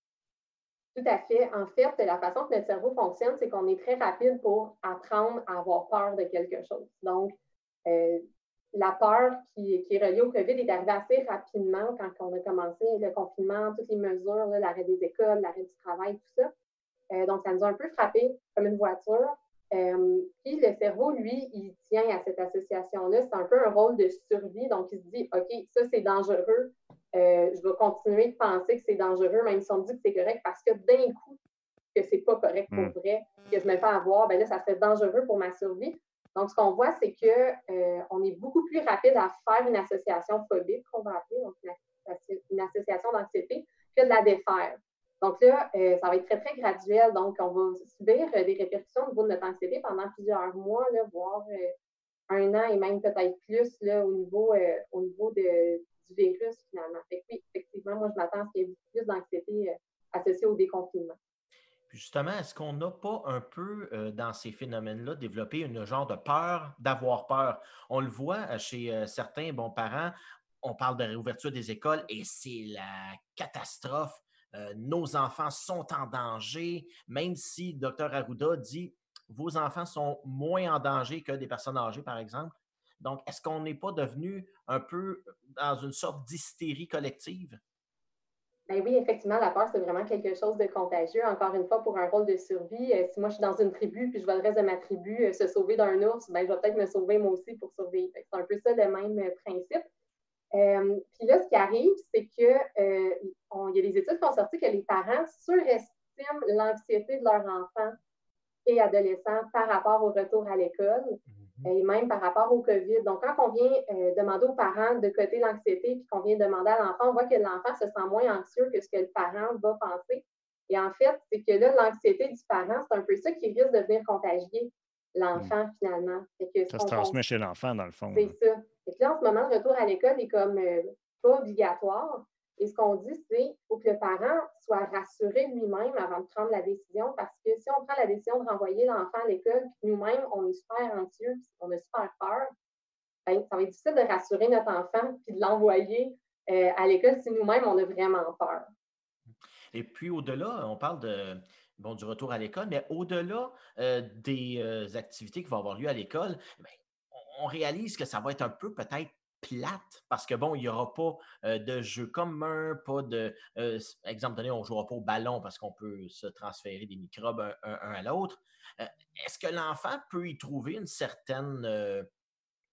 [SPEAKER 3] Tout à fait. En fait, la façon que notre cerveau fonctionne, c'est qu'on est très rapide pour apprendre à avoir peur de quelque chose. Donc, euh, la peur qui, est reliée au COVID est arrivée assez rapidement quand on a commencé le confinement, toutes les mesures, l'arrêt des écoles, l'arrêt du travail, tout ça. Euh, donc, ça nous a un peu frappé comme une voiture. Euh, puis le cerveau, lui, il tient à cette association-là. C'est un peu un rôle de survie. Donc, il se dit, OK, ça, c'est dangereux. je vais continuer de penser que c'est dangereux, même si on me dit que c'est correct, parce que d'un coup, que c'est pas correct pour hmm. vrai, que je me fais avoir, ben là, ça serait dangereux pour ma survie. Donc, ce qu'on voit, c'est qu'on euh, est beaucoup plus rapide à faire une association phobique, qu'on va appeler, donc une, association d'anxiété, que de la défaire. Donc là, euh, ça va être très, très graduel. Donc, on va subir euh, des répercussions au niveau de notre anxiété pendant plusieurs mois, voire un an et même peut-être plus au niveau, au niveau de, du virus, finalement. Fait oui, effectivement, moi, je m'attends à ce qu'il y ait plus d'anxiété associée au déconfinement
[SPEAKER 2] justement, est-ce qu'on n'a pas un peu euh, dans ces phénomènes-là développé une genre de peur d'avoir peur? On le voit euh, chez euh, certains bons parents, on parle de réouverture des écoles et c'est la catastrophe. nos enfants sont en danger, même si Dr. Arruda dit vos enfants sont moins en danger que des personnes âgées, par exemple. Donc, est-ce qu'on n'est pas devenu un peu dans une sorte d'hystérie collective?
[SPEAKER 3] Ben oui, effectivement, la peur, c'est vraiment quelque chose de contagieux. Encore une fois, pour un rôle de survie, euh, si moi je suis dans une tribu puis je vois le reste de ma tribu euh, se sauver d'un ours, ben, je vais peut-être me sauver moi aussi pour survivre. C'est un peu ça le même euh, principe. puis là, ce qui arrive, c'est qu'il y a des études qui ont sorti que les parents surestiment l'anxiété de leurs enfants et adolescents par rapport au retour à l'école. Et même par rapport au COVID. Donc, quand on vient euh, demander aux parents de côté l'anxiété, puis qu'on vient demander à l'enfant, on voit que l'enfant se sent moins anxieux que ce que le parent va penser. Et en fait, c'est que là, l'anxiété du parent, c'est un peu ça qui risque de venir contagier l'enfant hmm. finalement.
[SPEAKER 1] ça se transmet chez l'enfant, dans le fond.
[SPEAKER 3] C'est ça. Et là, en ce moment, le retour à l'école est comme euh, pas obligatoire. Et ce qu'on dit, c'est qu'il faut que le parent soit rassuré lui-même avant de prendre la décision, parce que si on prend la décision de renvoyer l'enfant à l'école, nous-mêmes, on est super anxieux, on a super peur, bien, ça va être difficile de rassurer notre enfant puis de l'envoyer euh, à l'école si nous-mêmes, on a vraiment peur.
[SPEAKER 2] Et puis, au-delà, on parle de, bon, du retour à l'école, mais au-delà euh, des euh, activités qui vont avoir lieu à l'école, on réalise que ça va être un peu peut-être plate parce que bon, il n'y aura pas de jeu commun, pas de. exemple donné, on ne jouera pas au ballon parce qu'on peut se transférer des microbes un, à l'autre. Est-ce que l'enfant peut y trouver une certaine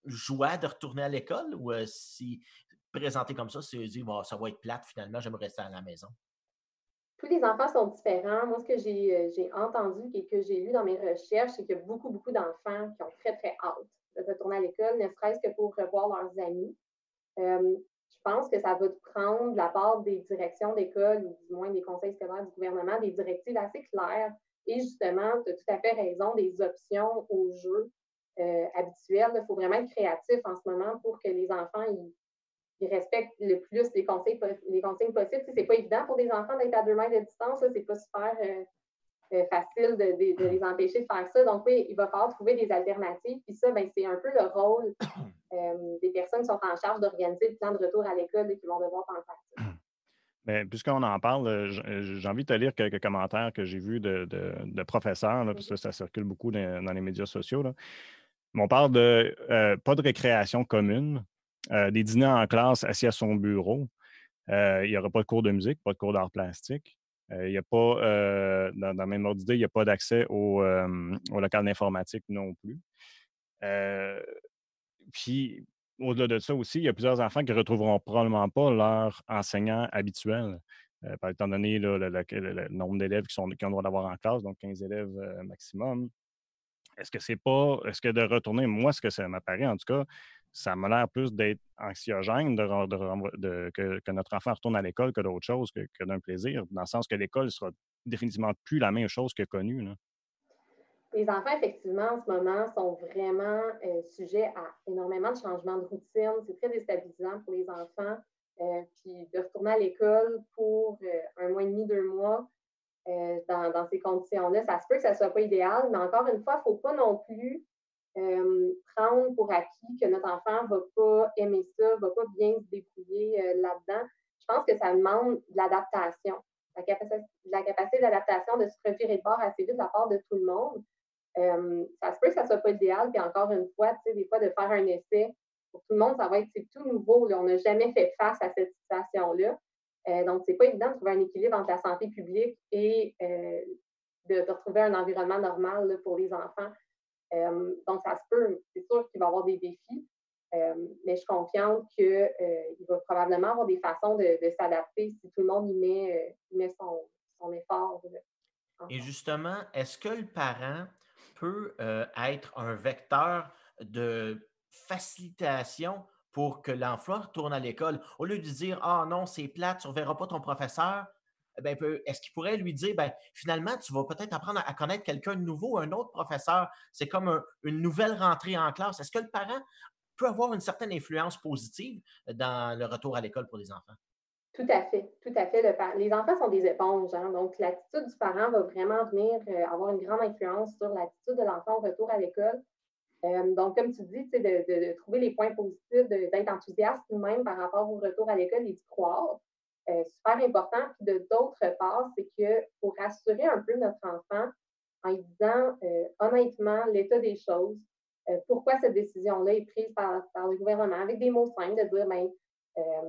[SPEAKER 2] joie de retourner à l'école ou si présenté comme ça, c'est dire bon, ça va être plate finalement, j'aimerais rester à la maison?
[SPEAKER 3] Tous les enfants sont différents. Moi, ce que j'ai entendu et que j'ai lu dans mes recherches, c'est qu'il y a beaucoup, beaucoup d'enfants qui ont très, très hâte retourner à l'école, ne serait-ce que pour revoir leurs amis. Euh, je pense que ça va prendre de la part des directions d'école ou du moins des conseils scolaires du gouvernement des directives assez claires. Et justement, tu as tout à fait raison, des options au jeu euh, habituels. Il faut vraiment être créatif en ce moment pour que les enfants ils, respectent le plus les conseils, les consignes possibles. Ce n'est pas évident pour des enfants d'être à deux mètres de distance. Ce n'est pas super euh, euh, facile de, les empêcher de faire ça. Donc, oui, il va falloir trouver des alternatives. Puis ça, ben, c'est un peu le rôle euh, des personnes qui sont en charge d'organiser le plan de retour à l'école et qui vont devoir penser à ça.
[SPEAKER 1] Bien, puisqu'on en parle, euh, j'ai envie de te lire quelques commentaires que j'ai vus de, professeurs, là, parce que ça circule beaucoup dans, les médias sociaux. on parle de pas de récréation commune, des dîners en classe assis à son bureau. il n'y aura pas de cours de musique, pas de cours d'art plastique. Euh, il n'y a pas, euh, dans, dans, même ordre d'idée, il n'y a pas d'accès au, au, local d'informatique non plus. Euh, puis, au-delà de ça aussi, il y a plusieurs enfants qui ne retrouveront probablement pas leur enseignant habituel. étant donné le, nombre d'élèves qui, sont, qui ont le droit d'avoir en classe, donc 15 élèves maximum. Est-ce que c'est pas, est-ce que de retourner, moi, ce que ça m'apparaît en tout cas, ça m'a l'air plus d'être anxiogène de, que, notre enfant retourne à l'école que d'autre chose, que, d'un plaisir, dans le sens que l'école sera définitivement plus la même chose que connue.
[SPEAKER 3] Les enfants, effectivement, en ce moment, sont vraiment euh, sujets à énormément de changements de routine. C'est très déstabilisant pour les enfants. Euh, puis de retourner à l'école pour euh, un mois et demi, deux mois, dans, dans, ces conditions-là, ça se peut que ça ne soit pas idéal, mais encore une fois, il ne faut pas non plus euh, prendre pour acquis que notre enfant ne va pas aimer ça, ne va pas bien se débrouiller euh, là-dedans. Je pense que ça demande de l'adaptation, la, capacité, d'adaptation, de se revirer de bord assez vite de la part de tout le monde. Euh, ça se peut que ça ne soit pas idéal, puis encore une fois, tu sais, des fois, de faire un essai, pour tout le monde, ça va être tout nouveau. On n'a jamais fait face à cette situation-là. donc, ce n'est pas évident de trouver un équilibre entre la santé publique et de, retrouver un environnement normal pour les enfants. Euh, donc, ça se peut, c'est sûr qu'il va y avoir des défis, euh, mais je suis confiante qu'il euh, va probablement avoir des façons de, s'adapter si tout le monde y met, met son, son, effort.
[SPEAKER 2] Et justement, est-ce que le parent peut être un vecteur de facilitation pour que l'enfant retourne à l'école? Au lieu de dire Ah non, c'est plate, tu ne reverras pas ton professeur, ben, est-ce qu'il pourrait lui dire, ben, finalement, tu vas peut-être apprendre à, connaître quelqu'un de nouveau, un autre professeur. C'est comme une nouvelle rentrée en classe. Est-ce que le parent peut avoir une certaine influence positive dans le retour à l'école pour les enfants?
[SPEAKER 3] Tout à fait, tout à fait. les enfants sont des éponges, hein. donc l'attitude du parent va vraiment venir euh, avoir une grande influence sur l'attitude de l'enfant au retour à l'école. Euh, donc, comme tu dis, de, de, trouver les points positifs, d'être enthousiaste nous-mêmes par rapport au retour à l'école et d'y croire. Super important. Puis de d'autre part, c'est que pour rassurer un peu notre enfant en lui disant honnêtement l'état des choses, pourquoi cette décision-là est prise par, le gouvernement, avec des mots simples, de dire, ben,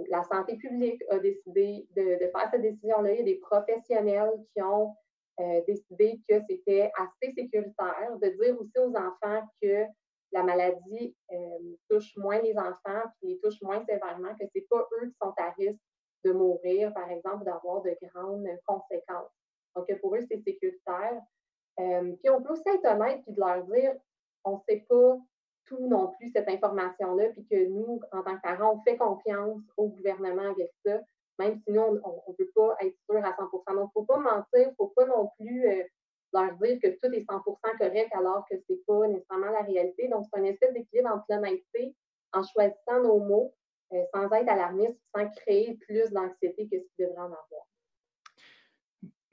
[SPEAKER 3] la santé publique a décidé de, de faire cette décision-là. Il y a des professionnels qui ont euh, décidé que c'était assez sécuritaire, de dire aussi aux enfants que la maladie euh, touche moins les enfants, puis les touche moins sévèrement, que ce n'est pas eux qui sont à risque de mourir, par exemple, d'avoir de grandes conséquences. Donc, pour eux, c'est sécuritaire. Euh, puis on peut aussi être honnête puis de leur dire on ne sait pas tout non plus, cette information-là, puis que nous, en tant que parents, on fait confiance au gouvernement avec ça même si nous, on ne peut pas être sûr à 100% Donc, il ne faut pas mentir, il ne faut pas non plus euh, leur dire que tout est 100% correct alors que ce n'est pas nécessairement la réalité. Donc, c'est un espèce d'équilibre entre l'honnêteté en choisissant nos mots euh, sans être alarmiste, sans créer plus d'anxiété que ce qu'il devrait en avoir.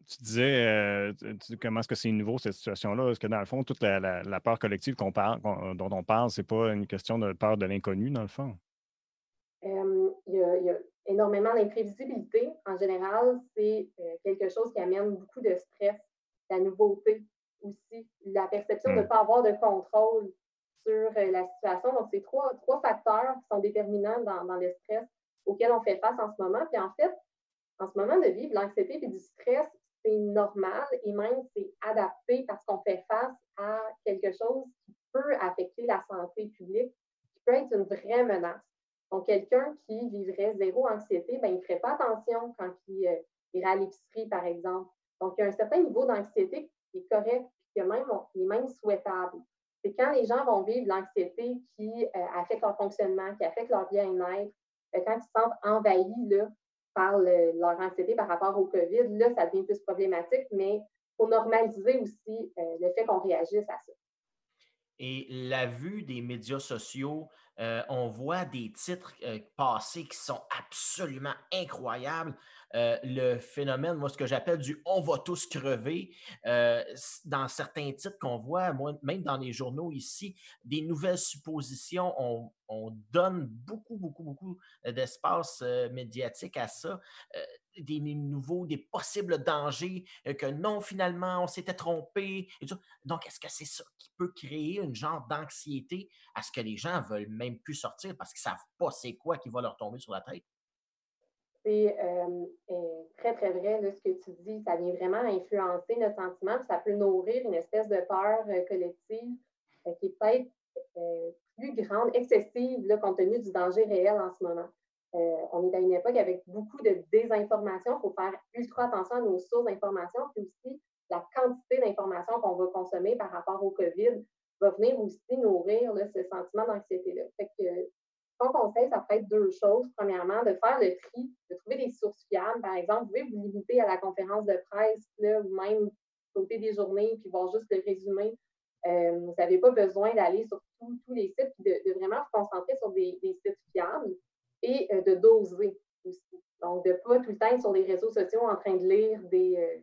[SPEAKER 1] Tu disais euh, comment est-ce que c'est nouveau cette situation-là? Est-ce que dans le fond, toute la, peur collective qu'on parle, dont on parle, ce n'est pas une question de peur de l'inconnu, dans le fond?
[SPEAKER 3] Il y, a, énormément d'imprévisibilité. En général, c'est euh, quelque chose qui amène beaucoup de stress, la nouveauté aussi, la perception de ne hmm. pas avoir de contrôle sur euh, la situation. Donc, c'est trois, trois facteurs qui sont déterminants dans, le stress auquel on fait face en ce moment. Puis en fait, en ce moment de vivre l'anxiété et du stress, c'est normal et même c'est adapté parce qu'on fait face à quelque chose qui peut affecter la santé publique, qui peut être une vraie menace. Donc, quelqu'un qui vivrait zéro anxiété, ben, il ne ferait pas attention quand il euh, irait à l'épicerie, par exemple. Donc, il y a un certain niveau d'anxiété qui est correct, qui est même, est même souhaitable. Quand les gens vont vivre l'anxiété qui euh, affecte leur fonctionnement, qui affecte leur bien-être, euh, quand ils se sentent envahis là, par leur anxiété par rapport au COVID, là, ça devient plus problématique, mais il faut normaliser aussi le fait qu'on réagisse à ça.
[SPEAKER 2] Et la vue des médias sociaux, euh, on voit des titres euh, passés qui sont absolument incroyables. Euh, le phénomène, moi, ce que j'appelle du on va tous crever, dans certains titres qu'on voit, même dans les journaux ici, des nouvelles suppositions, on, on donne beaucoup, beaucoup, beaucoup d'espace médiatique à ça des nouveaux, des possibles dangers, euh, que non, finalement, on s'était trompé. Donc, est-ce que c'est ça qui peut créer une genre d'anxiété à ce que les gens veulent même plus sortir parce qu'ils ne savent pas c'est quoi qui va leur tomber sur la tête?
[SPEAKER 3] C'est euh, euh, très, très vrai ce que tu dis. Ça vient vraiment influencer notre sentiment. Ça peut nourrir une espèce de peur collective qui est peut-être plus grande, excessive, compte tenu du danger réel en ce moment. Euh, on est à une époque avec beaucoup de désinformation. Il faut faire ultra attention à nos sources d'information. Puis aussi, la quantité d'informations qu'on va consommer par rapport au COVID va venir aussi nourrir ce sentiment d'anxiété-là. Mon conseil, ça peut être deux choses. Premièrement, de faire le tri, de trouver des sources fiables. Par exemple, vous pouvez vous limiter à la conférence de presse là, ou même sauter des journées puis voir juste le résumé. Euh, vous n'avez pas besoin d'aller sur tous les sites et de, vraiment vous concentrer sur des sites fiables et euh, de doser aussi. Donc, de ne pas tout le temps être sur les réseaux sociaux en train de lire des, euh,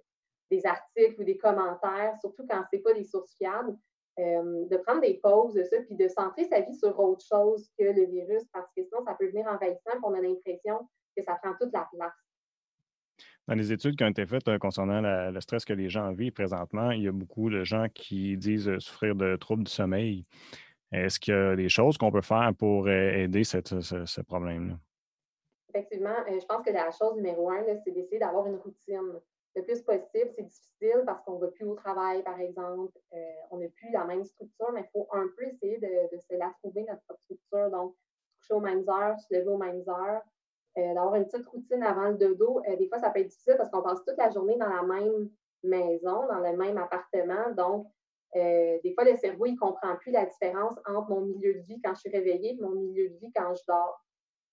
[SPEAKER 3] des articles ou des commentaires, surtout quand ce n'est pas des sources fiables. Euh, de prendre des pauses de ça, puis de centrer sa vie sur autre chose que le virus, parce que sinon, ça peut devenir envahissant, puis on a l'impression que ça prend toute la place.
[SPEAKER 1] Dans les études qui ont été faites concernant le stress que les gens vivent présentement, il y a beaucoup de gens qui disent souffrir de troubles du sommeil. Est-ce qu'il y a des choses qu'on peut faire pour aider ce, problème-là?
[SPEAKER 3] Effectivement, euh, je pense que la chose numéro un, c'est d'essayer d'avoir une routine. Le plus possible, c'est difficile parce qu'on ne va plus au travail, par exemple. Euh, on n'a plus la même structure, mais il faut un peu essayer de, se la trouver, notre propre structure. Donc, coucher aux mêmes heures, se lever aux mêmes heures, euh, d'avoir une petite routine avant le dodo. des fois, ça peut être difficile parce qu'on passe toute la journée dans la même maison, dans le même appartement. Donc, euh, des fois, le cerveau, il ne comprend plus la différence entre mon milieu de vie quand je suis réveillée et mon milieu de vie quand je dors.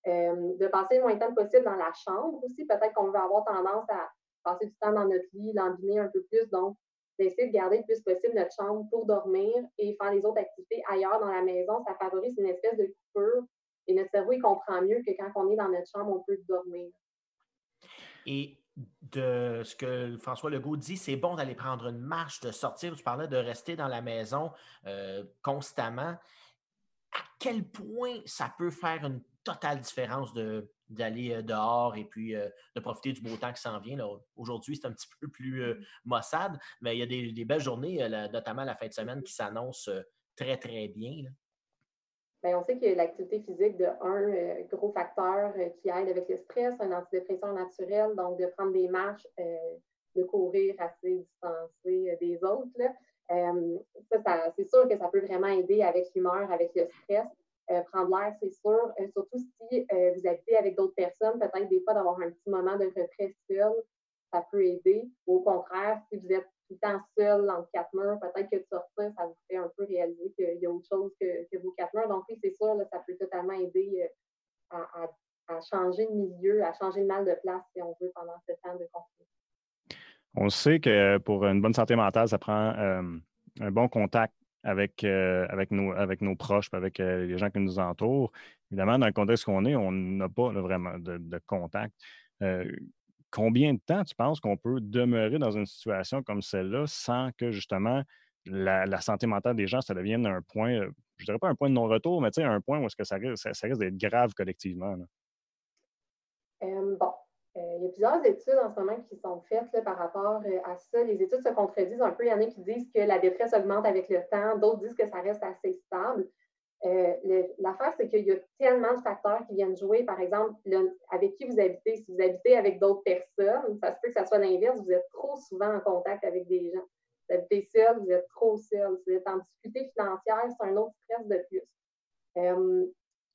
[SPEAKER 3] Euh, de passer le moins de temps possible dans la chambre aussi. Peut-être qu'on veut avoir tendance à passer du temps dans notre lit, l'embiner un peu plus. Donc, d'essayer de garder le plus possible notre chambre pour dormir et faire les autres activités ailleurs dans la maison, ça favorise une espèce de coupure. Et notre cerveau, il comprend mieux que quand on est dans notre chambre, on peut dormir.
[SPEAKER 2] Et de ce que François Legault dit, c'est bon d'aller prendre une marche, de sortir. Tu parlais de rester dans la maison euh, constamment. À quel point ça peut faire une totale différence de, d'aller dehors et puis de profiter du beau temps qui s'en vient. Aujourd'hui, c'est un petit peu plus maussade, mais il y a des, belles journées, notamment la fin de semaine, qui s'annoncent très, très bien.
[SPEAKER 3] Bien, on sait que l'activité physique, de un gros facteur qui aide avec le stress, un antidépresseur naturel, donc de prendre des marches, de courir assez distancé des autres. ça c'est sûr que ça peut vraiment aider avec l'humeur, avec le stress. Euh, prendre l'air, c'est sûr. Euh, surtout si euh, vous habitez avec d'autres personnes, peut-être des fois d'avoir un petit moment de retrait seul, ça peut aider. Ou au contraire, si vous êtes tout le temps seul entre quatre murs, peut-être que de sortir, ça vous fait un peu réaliser qu'il y a autre chose que, vos quatre murs. Donc oui, c'est sûr, ça peut totalement aider à, changer de milieu, à changer de mal de place, si on veut, pendant ce temps de confinement.
[SPEAKER 1] On sait que pour une bonne santé mentale, ça prend un bon contact avec, euh, avec, nos, avec nos proches, avec euh, les gens qui nous entourent. Évidemment, dans le contexte qu'on est, on n'a pas vraiment de, contact. Euh, combien de temps tu penses qu'on peut demeurer dans une situation comme celle-là sans que justement la, santé mentale des gens, ça devienne un point, je dirais pas un point de non-retour, mais un point où est-ce que ça, ça, risque d'être grave collectivement?
[SPEAKER 3] bon, euh, il y a plusieurs études en ce moment qui sont faites par rapport euh, à ça. Les études se contredisent un peu. Il y en a qui disent que la détresse augmente avec le temps, d'autres disent que ça reste assez stable. Euh, l'affaire, c'est qu'il y a tellement de facteurs qui viennent jouer. Par exemple, avec qui vous habitez. Si vous habitez avec d'autres personnes, ça se peut que ça soit l'inverse. Vous êtes trop souvent en contact avec des gens. Vous habitez seul, vous êtes trop seul. Si vous êtes en difficulté financière, c'est un autre stress de plus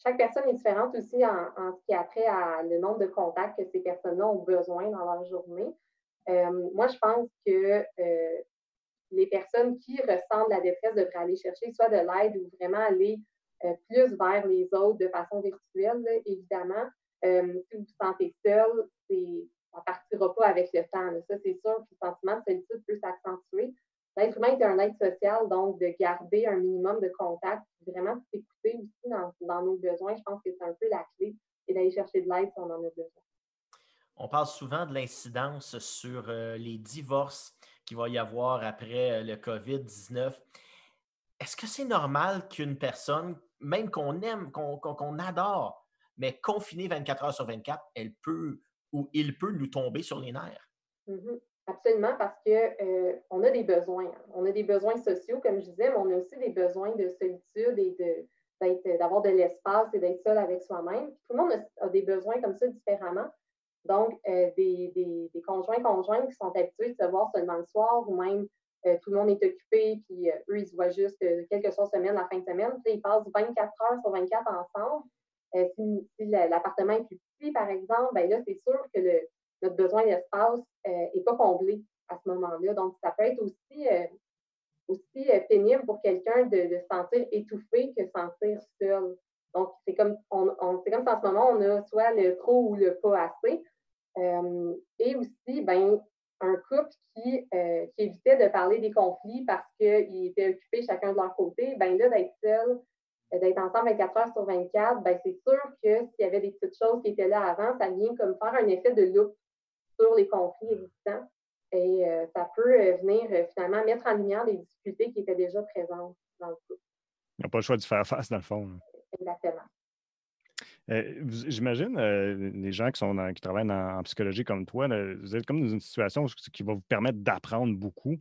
[SPEAKER 3] chaque personne est différente aussi en, ce qui a trait à le nombre de contacts que ces personnes-là ont besoin dans leur journée. Euh, moi, je pense que euh, les personnes qui ressentent la détresse devraient aller chercher soit de l'aide ou vraiment aller euh, plus vers les autres de façon virtuelle, évidemment. si vous vous sentez seul, ça ne partira pas avec le temps. Ça, c'est sûr. Puis le sentiment de solitude peut s'accentuer. L'être humain est un être social, donc de garder un minimum de contact, vraiment s'écouter aussi dans, nos besoins, je pense que c'est un peu la clé et d'aller chercher de l'aide si on en a besoin.
[SPEAKER 2] On parle souvent de l'incidence sur euh, les divorces qu'il va y avoir après euh, le COVID-19. Est-ce que c'est normal qu'une personne, même qu'on aime, qu'on adore, mais confinée 24 heures sur 24, elle peut ou il peut nous tomber sur les nerfs?
[SPEAKER 3] Mm-hmm. Absolument, parce qu'on euh, a des besoins. On a des besoins sociaux, comme je disais, mais on a aussi des besoins de solitude et d'avoir de, l'espace et d'être seul avec soi-même. Tout le monde a, des besoins comme ça différemment. Donc, euh, des, des, conjoints conjoints qui sont habitués de se voir seulement le soir ou même euh, tout le monde est occupé, puis eux, ils se voient juste quelques soirs semaine, la fin de semaine. Puis, ils passent 24 heures sur 24 ensemble. si, si l'appartement est plus petit, par exemple, ben là, c'est sûr que le, notre besoin d'espace n'est euh, pas comblé à ce moment-là. Donc, ça peut être aussi, euh, aussi euh, pénible pour quelqu'un de, se sentir étouffé que sentir seul. Donc, c'est comme, on, comme si en ce moment, on a soit le trop ou le pas assez. et aussi, ben, un couple qui, qui, évitait de parler des conflits parce qu'ils étaient occupés chacun de leur côté, ben là, d'être seul, d'être ensemble 24 heures sur 24, ben c'est sûr que s'il y avait des petites choses qui étaient là avant, ça vient comme faire un effet de loupe sur les conflits existants. Et euh, ça peut euh, venir euh, finalement mettre en lumière des difficultés qui étaient déjà présentes dans le couple.
[SPEAKER 1] Il n'y a pas le choix de faire face, dans le fond.
[SPEAKER 3] Exactement.
[SPEAKER 1] J'imagine les gens qui, sont qui travaillent en psychologie comme toi, vous êtes comme dans une situation qui va vous permettre d'apprendre beaucoup.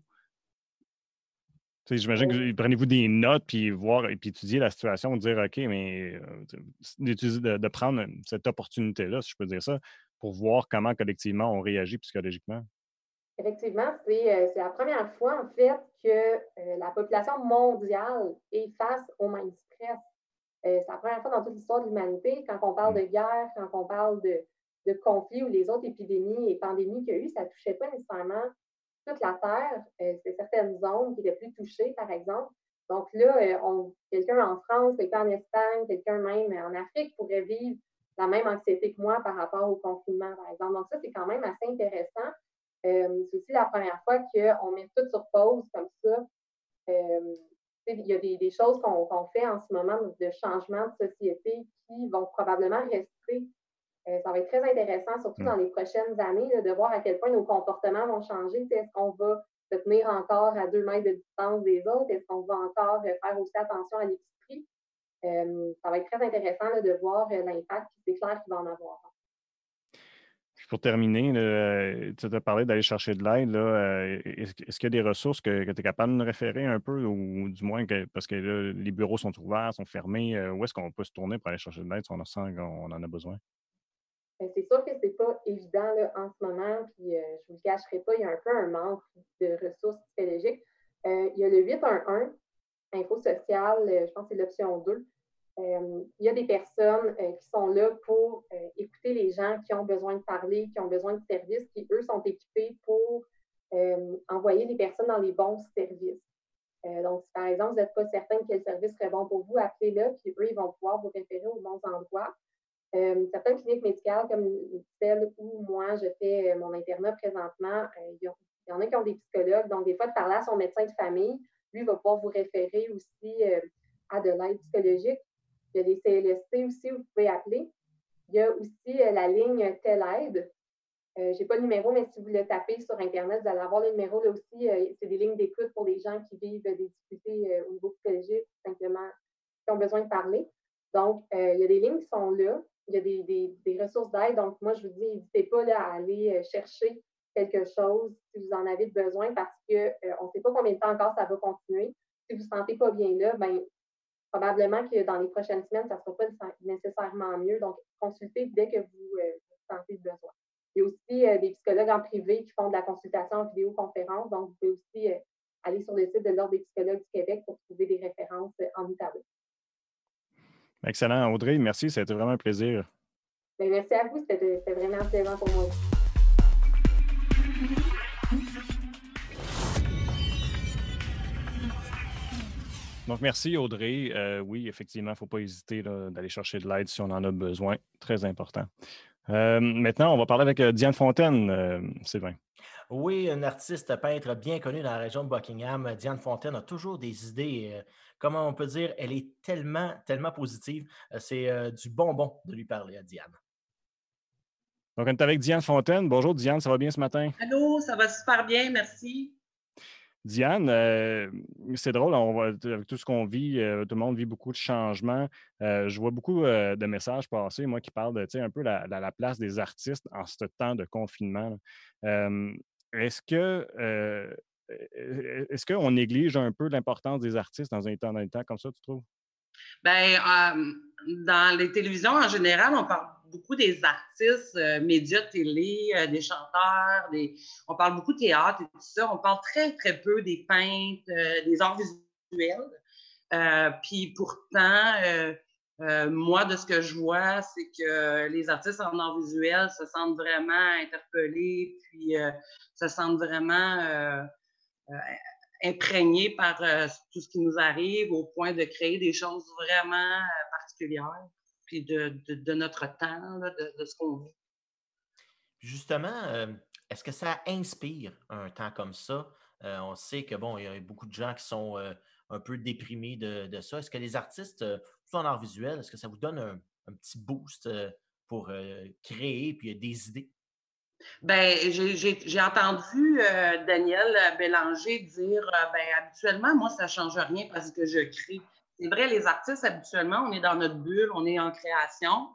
[SPEAKER 1] J'imagine que prenez-vous des notes puis voir et puis étudier la situation, dire OK, mais de, de, prendre cette opportunité-là, si je peux dire ça, pour voir comment collectivement on réagit psychologiquement?
[SPEAKER 3] Effectivement, c'est euh, la première fois, en fait, que euh, la population mondiale est face au même stress. Euh, c'est la première fois dans toute l'histoire de l'humanité, quand on parle mmh. de guerre, quand on parle de, de conflits ou les autres épidémies et pandémies qu'il y a eu, ça ne touchait pas nécessairement toute la Terre. c'est certaines zones qui étaient plus touchées, par exemple. Donc là, quelqu'un en France, quelqu'un en Espagne, quelqu'un même en Afrique pourrait vivre la même anxiété que moi par rapport au confinement, par exemple. Donc, ça, c'est quand même assez intéressant. Euh, c'est aussi la première fois qu'on met tout sur pause comme ça. Euh, il y a des, choses qu'on fait en ce moment de changement de société qui vont probablement rester. Euh, ça va être très intéressant, surtout mm. dans les prochaines années, de voir à quel point nos comportements vont changer. Est-ce qu'on va se tenir encore à deux mètres de distance des autres? Est-ce qu'on va encore faire aussi attention à l'épicerie? Euh, ça va être très intéressant de voir euh, l'impact, c'est clair qu'il va en avoir.
[SPEAKER 1] pour terminer, tu as parlé d'aller chercher de l'aide. Est-ce qu'il y a des ressources que, tu es capable de nous référer un peu, ou du moins parce que les bureaux sont ouverts, sont fermés, où est-ce qu'on peut se tourner pour aller chercher de l'aide si on sent qu'on en a besoin?
[SPEAKER 3] Ben, c'est sûr que ce n'est pas évident en ce moment, puis je ne vous le cacherai pas, il y a un peu un manque de ressources psychologiques. il y a le 811, Info sociale, je pense que c'est l'option 2. Euh, il y a des personnes euh, qui sont là pour euh, écouter les gens qui ont besoin de parler, qui ont besoin de services, qui, eux, sont équipés pour envoyer les personnes dans les bons services. donc, si par exemple, vous n'êtes pas certain quel service serait bon pour vous, appelez-le, puis eux, ils vont pouvoir vous référer aux bons endroits. certaines cliniques médicales, comme celle où moi, je fais mon internat présentement, il y, en a qui ont des psychologues. Donc, des fois, de parler à son médecin de famille, lui va pouvoir vous référer aussi à de l'aide psychologique. Il y a des CLSC aussi vous pouvez appeler. Il y a aussi euh, la ligne TELAIDE. Euh, je n'ai pas le numéro, mais si vous le tapez sur Internet, vous allez avoir le numéro là aussi. Euh, c'est des lignes d'écoute pour des gens qui vivent des difficultés au niveau psychologique, simplement qui ont besoin de parler. Donc, il y a des lignes qui sont là. Il y a des, ressources d'aide. Donc, moi, je vous dis, n'hésitez pas à aller chercher quelque chose si vous en avez besoin parce qu'on ne sait pas combien de temps encore ça va continuer. Si vous ne vous sentez pas bien là, ben, probablement que dans les prochaines semaines, ça ne sera pas nécessairement mieux. Donc, consultez dès que vous, euh, sentez besoin. Il y a aussi euh, des psychologues en privé qui font de la consultation en vidéoconférence. Donc, vous pouvez aussi euh, aller sur le site de l'Ordre des psychologues du Québec pour trouver des références en Outaouais.
[SPEAKER 1] Excellent. Audrey, merci. Ça a été vraiment un plaisir.
[SPEAKER 3] Ben, merci à vous. C'était vraiment plaisant pour moi.
[SPEAKER 1] Donc, merci Audrey. Euh, oui, effectivement, il ne faut pas hésiter d'aller chercher de l'aide si on en a besoin. Très important. Euh, maintenant, on va parler avec euh, Diane Fontaine, Sylvain.
[SPEAKER 2] Oui, une artiste peintre bien connue dans la région de Buckingham. Diane Fontaine a toujours des idées, comment on peut dire, elle est tellement, tellement positive. C'est du bonbon de lui parler à Diane.
[SPEAKER 1] Donc, on est avec Diane Fontaine. Bonjour Diane, ça va bien ce matin?
[SPEAKER 4] Allô, ça va super bien, merci.
[SPEAKER 1] Diane, euh, c'est drôle, avec tout ce qu'on vit, euh, tout le monde vit beaucoup de changements. Euh, je vois beaucoup de messages passer, moi, qui parlent de un peu la, la, place des artistes en ce temps de confinement. est-ce que est-ce qu'on néglige un peu l'importance des artistes dans un temps, dans un temps comme ça, tu trouves?
[SPEAKER 4] Bien, dans les télévisions en général, on parle beaucoup des artistes, euh, médias télé, euh, des chanteurs, des... on parle beaucoup de théâtre et tout ça. On parle très, très peu des peintres, euh, des arts visuels. puis pourtant, moi, de ce que je vois, c'est que les artistes en arts visuels se sentent vraiment interpellés, puis se sentent vraiment imprégnés par tout ce qui nous arrive au point de créer des choses vraiment particulières puis de, notre temps, de, ce qu'on vit.
[SPEAKER 2] Justement, euh, est-ce que ça inspire un temps comme ça? Euh, on sait que bon, il y a beaucoup de gens qui sont euh, un peu déprimés de, ça. Est-ce que les artistes, tout en art visuel, est-ce que ça vous donne un, petit boost pour créer puis des idées?
[SPEAKER 4] Ben, j'ai entendu Daniel Bélanger dire ben, habituellement, moi, ça ne change rien parce que je crée. C'est vrai, les artistes, habituellement, on est dans notre bulle, on est en création.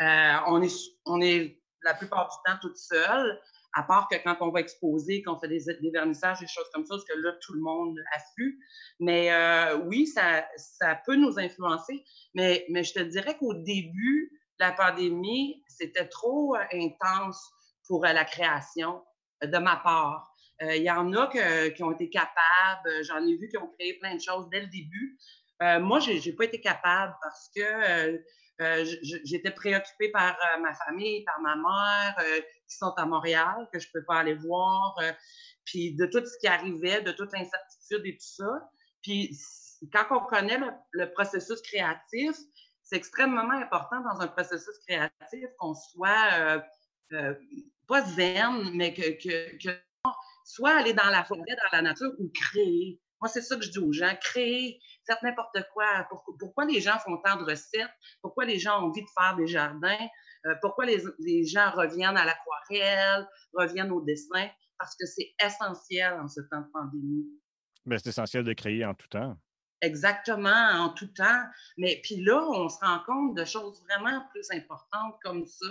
[SPEAKER 4] Euh, on, est, on est la plupart du temps toute seule, à part que quand on va exposer, qu'on fait des, des, vernissages, des choses comme ça, parce que là, tout le monde afflue. Mais euh, oui, ça, ça peut nous influencer. Mais, mais je te dirais qu'au début la pandémie, c'était trop euh, intense pour la création de ma part. Il y en a qui ont été capables, j'en ai vu qui ont créé plein de choses dès le début, euh, moi, je n'ai pas été capable parce que euh, euh, j'étais préoccupée par ma famille, par ma mère, qui sont à Montréal, que je ne peux pas aller voir, puis de tout ce qui arrivait, de toute l'incertitude et tout ça. Puis quand on connaît le, processus créatif, c'est extrêmement important dans un processus créatif qu'on soit pas zen, mais que, que, que, soit aller dans la forêt, dans la nature ou créer. Moi, c'est ça que je dis aux gens, créer, faites n'importe quoi. Pourquoi, les gens font tant de recettes? Pourquoi les gens ont envie de faire des jardins? Euh, pourquoi les, gens reviennent à l'aquarelle, reviennent au dessin? Parce que c'est essentiel en ce temps de pandémie.
[SPEAKER 1] Ben, c'est essentiel de créer en tout temps.
[SPEAKER 4] Exactement en tout temps. Mais puis là, on se rend compte de choses vraiment plus importantes comme ça.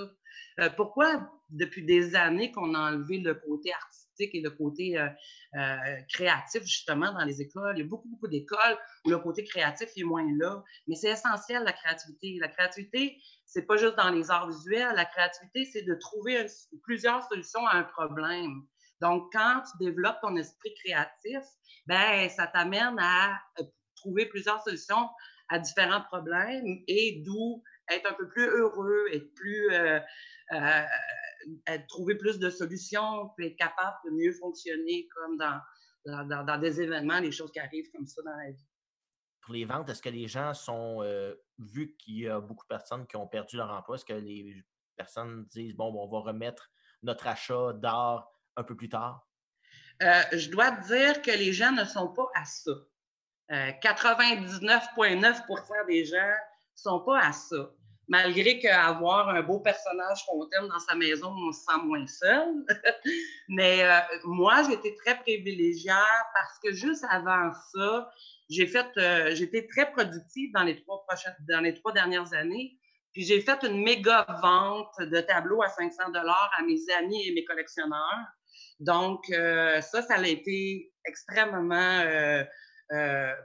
[SPEAKER 4] Euh, pourquoi depuis des années qu'on a enlevé le côté artistique et le côté euh, euh, créatif justement dans les écoles? Il y a beaucoup, beaucoup d'écoles où le côté créatif est moins là. Mais c'est essentiel, la créativité. La créativité, c'est pas juste dans les arts visuels. La créativité, c'est de trouver plusieurs solutions à un problème. Donc, quand tu développes ton esprit créatif, ben, ça t'amène à trouver plusieurs solutions à différents problèmes et d'où être un peu plus heureux, être plus, euh, euh, trouver plus de solutions, puis être capable de mieux fonctionner comme dans, dans, dans, des événements, des choses qui arrivent comme ça dans la vie.
[SPEAKER 2] Pour les ventes, est-ce que les gens sont, euh, vu qu'il y a beaucoup de personnes qui ont perdu leur emploi, est-ce que les personnes disent, bon, on va remettre notre achat d'art un peu plus tard?
[SPEAKER 4] je dois te dire que les gens ne sont pas à ça. 99,9% des gens sont pas à ça. Malgré qu'avoir un beau personnage fontaine dans sa maison, on se sent moins seul. Mais euh, moi, j'étais très privilégiée parce que juste avant ça, j'ai fait, euh, j'étais très productive dans les trois prochaines, dans les trois dernières années. Puis j'ai fait une méga vente de tableaux à 500 dollars à mes amis et mes collectionneurs. Donc euh, ça, ça a été extrêmement euh,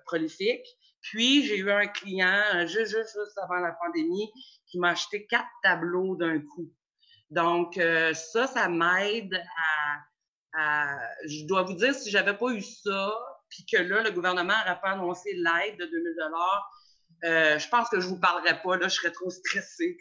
[SPEAKER 4] prolifique. Puis, j'ai eu un client juste, juste, juste avant la pandémie qui m'a acheté quatre tableaux d'un coup. Donc, euh, ça, ça m'aide à, Je dois vous dire, si j'avais pas eu ça, puis que là, le gouvernement n'aurait pas annoncé l'aide de 2000 dollars, euh, je pense que je vous parlerais pas. Là, je serais trop stressée.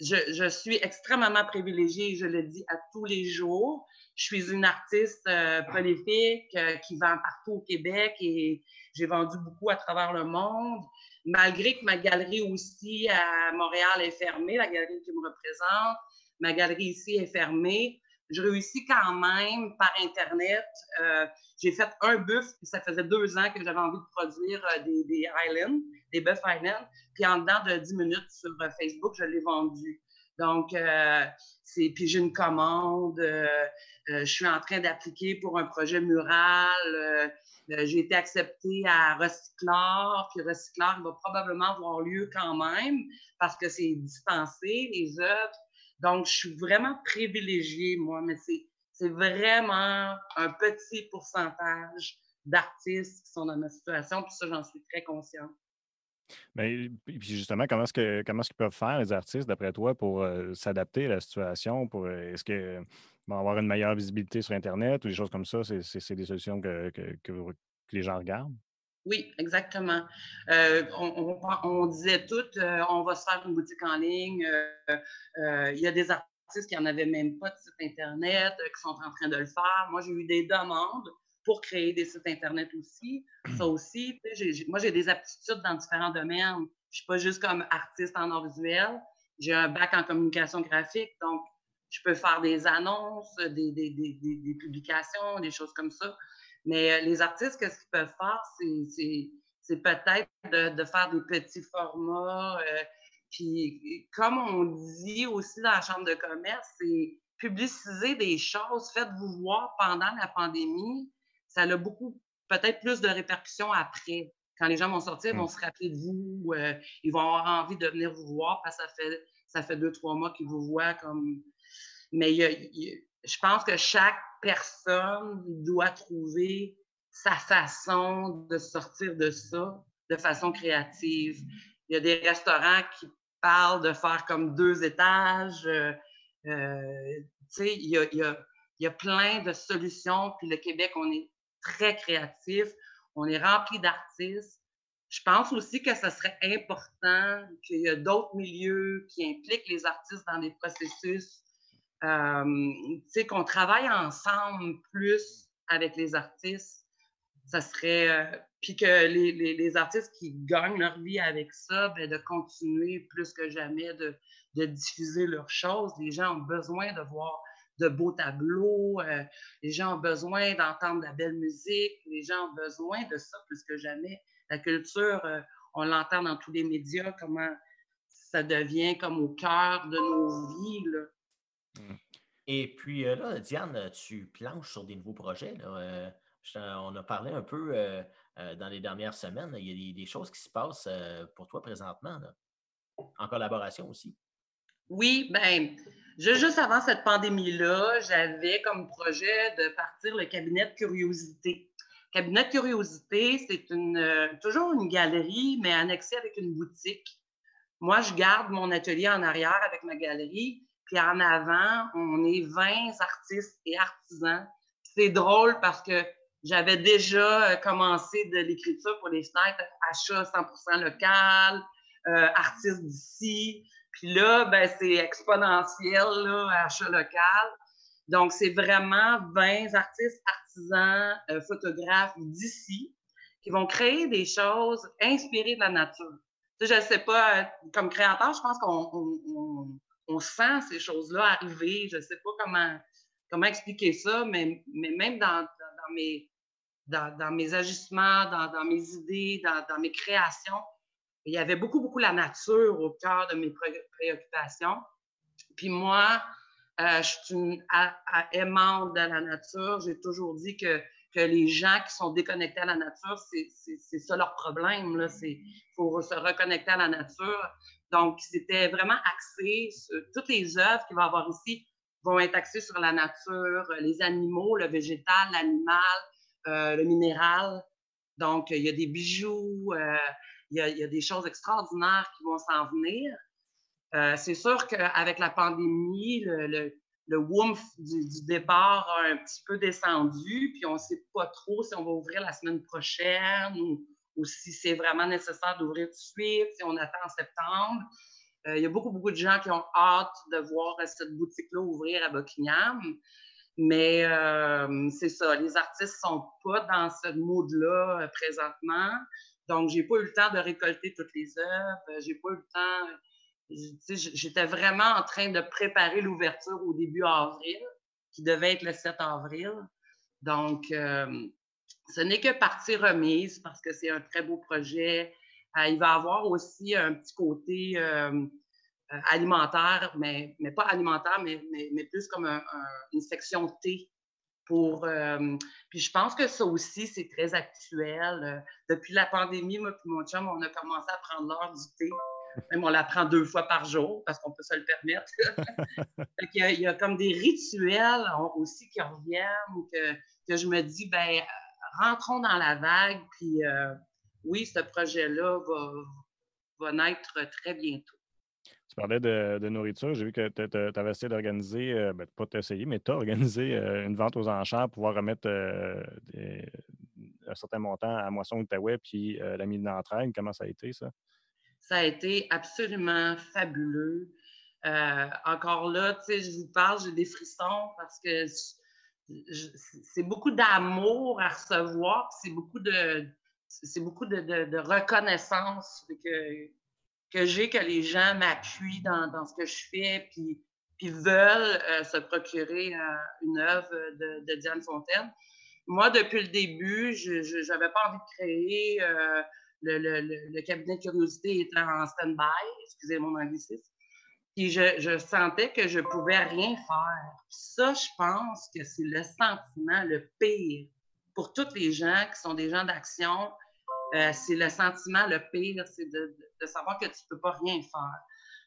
[SPEAKER 4] Je suis extrêmement privilégiée, je le dis à tous les jours. Je suis une artiste euh, prolifique euh, qui vend partout au Québec et j'ai vendu beaucoup à travers le monde. Malgré que ma galerie aussi à Montréal est fermée, la galerie qui me représente, ma galerie ici est fermée. Je réussis quand même par Internet. Euh, j'ai fait un bœuf, ça faisait deux ans que j'avais envie de produire des, des Highlands, des bœufs Highlands. Puis en dedans de 10 minutes sur Facebook, je l'ai vendu. Donc, c'est puis j'ai une commande. Euh, je suis en train d'appliquer pour un projet mural. Euh, euh, j'ai été acceptée à Recyclard, puis Recyclard va probablement avoir lieu quand même parce que c'est dispensé, les œuvres. Donc, je suis vraiment privilégiée, moi, mais c'est vraiment un petit pourcentage d'artistes qui sont dans ma situation, puis ça, j'en suis très consciente.
[SPEAKER 1] Mais puis justement, comment est-ce que est-ce qu'ils peuvent faire les artistes, d'après toi, pour s'adapter à la situation? Pour est-ce que avoir une meilleure visibilité sur Internet ou des choses comme ça, c'est des solutions que, les gens regardent?
[SPEAKER 4] Oui, exactement. Euh, on, disait tout, euh, on va se faire une boutique en ligne. Euh, il y a des artistes qui n'en avaient même pas de site Internet, qui sont en train de le faire. Moi, j'ai eu des demandes pour créer des sites Internet aussi. Ça aussi, moi, j'ai des aptitudes dans différents domaines. Je ne suis pas juste comme artiste en art visuel. J'ai un bac en communication graphique, donc je peux faire des annonces, des, des, des, des publications, des choses comme ça. Mais euh, les artistes, qu'est-ce qu'ils peuvent faire? C'est peut-être de, de, faire des petits formats. Euh, puis, comme on dit aussi dans la Chambre de commerce, c'est publiciser des choses, faites-vous voir pendant la pandémie. Ça a beaucoup, peut-être plus de répercussions après. Quand les gens vont sortir, ils vont mmh. se rappeler de vous, euh, ils vont avoir envie de venir vous voir parce que ça fait, ça fait deux, trois mois qu'ils vous voient comme mais je pense que chaque personne doit trouver sa façon de sortir de ça de façon créative. Il y a des restaurants qui parlent de faire comme deux étages. Euh, euh, tu sais, il y a, y a, il y a plein de solutions. Puis le Québec, on est très créatif. On est rempli d'artistes. Je pense aussi que ce serait important qu'il y ait d'autres milieux qui impliquent les artistes dans des processus euh, qu'on travaille ensemble plus avec les artistes, ça serait. Euh, puis que les, les, artistes qui gagnent leur vie avec ça, ben, de continuer plus que jamais de, de, diffuser leurs choses. Les gens ont besoin de voir de beaux tableaux, euh, les gens ont besoin d'entendre de la belle musique, les gens ont besoin de ça plus que jamais. La culture, euh, on l'entend dans tous les médias, comment ça devient comme au cœur de nos vies. Là.
[SPEAKER 2] Mmh. Et puis euh, là, Diane, tu planches sur des nouveaux projets. Euh, on a parlé un peu dans les dernières semaines. Il y a des, choses qui se passent pour toi présentement, en collaboration aussi.
[SPEAKER 4] Oui, bien, juste avant cette pandémie-là, j'avais comme projet de partir le cabinet de curiosité. Cabinet de curiosité, c'est une, toujours une galerie, mais annexée avec une boutique. Moi, je garde mon atelier en arrière avec ma galerie, puis en avant, on est 20 artistes et artisans. C'est drôle parce que j'avais déjà commencé de l'écriture pour les fenêtres, achat 100% local, euh, artistes d'ici. Puis là, ben, c'est exponentiel, là, achat local. Donc, c'est vraiment 20 artistes, artisans, euh, photographes d'ici qui vont créer des choses inspirées de la nature. Je ne sais pas, euh, comme créateur, je pense qu'on on, sent ces choses-là arriver. Je ne sais pas comment, comment expliquer ça, mais, mais même dans, dans, mes, dans, dans, mes agissements, dans mes idées, dans, mes créations, il y avait beaucoup, beaucoup la nature au cœur de mes préoccupations. Puis moi, euh, je suis une aimante de la nature. J'ai toujours dit que, que les gens qui sont déconnectés à la nature, c'est ça leur problème. Il faut se reconnecter à la nature. Donc, c'était vraiment axé sur toutes les œuvres qu'il va y avoir ici vont être axées sur la nature, les animaux, le végétal, l'animal, euh, le minéral. Donc, il y a des bijoux, euh, il, y a, des choses extraordinaires qui vont s'en venir. Euh, c'est sûr qu'avec la pandémie, le, le, du, départ a un petit peu descendu, puis on ne sait pas trop si on va ouvrir la semaine prochaine ou, si c'est vraiment nécessaire d'ouvrir tout de suite, si on attend en septembre. Euh, il y a beaucoup, beaucoup de gens qui ont hâte de voir cette boutique-là ouvrir à Buckingham. Mais euh, c'est ça, les artistes ne sont pas dans ce mode-là présentement. Donc, j'ai pas eu le temps de récolter toutes les œuvres. J'ai pas eu le temps J'étais vraiment en train de préparer l'ouverture au début avril, qui devait être le 7 avril. Donc, euh, ce n'est que partie remise parce que c'est un très beau projet. Euh, il va avoir aussi un petit côté euh, alimentaire, mais, mais pas alimentaire, mais, mais, plus comme une section thé. Pour, puis je pense que ça aussi, c'est très actuel. depuis la pandémie, moi et mon chum, on a commencé à prendre l'heure du thé. Même on la prend deux fois par jour parce qu'on peut se le permettre. il, y a, comme des rituels aussi qui reviennent que, que je me dis, ben rentrons dans la vague, puis euh, oui, ce projet-là va, va naître très bientôt.
[SPEAKER 1] Tu parlais de, nourriture. J'ai vu que tu avais essayé d'organiser, euh, ben, pas t'essayer, mais tu as organisé euh, une vente aux enchères pour pouvoir remettre un certain montant à Moisson Outaouais puis la mine d'entraide. Comment ça a été, ça?
[SPEAKER 4] Ça a été absolument fabuleux. Euh, encore là, tu sais, je vous parle, j'ai des frissons parce que c'est beaucoup d'amour à recevoir, c'est beaucoup de c'est beaucoup de, reconnaissance que, que j'ai, que les gens m'appuient dans, ce que je fais, puis, veulent euh, se procurer euh, une œuvre de, Diane Fontaine. Moi, depuis le début, je n'avais pas envie de créer le, cabinet de curiosité était en stand-by, excusez mon anglicisme. Puis je, sentais que je pouvais rien faire. ça, je pense que c'est le sentiment le pire pour tous les gens qui sont des gens d'action. Euh, c'est le sentiment le pire, c'est de, savoir que tu ne peux pas rien faire.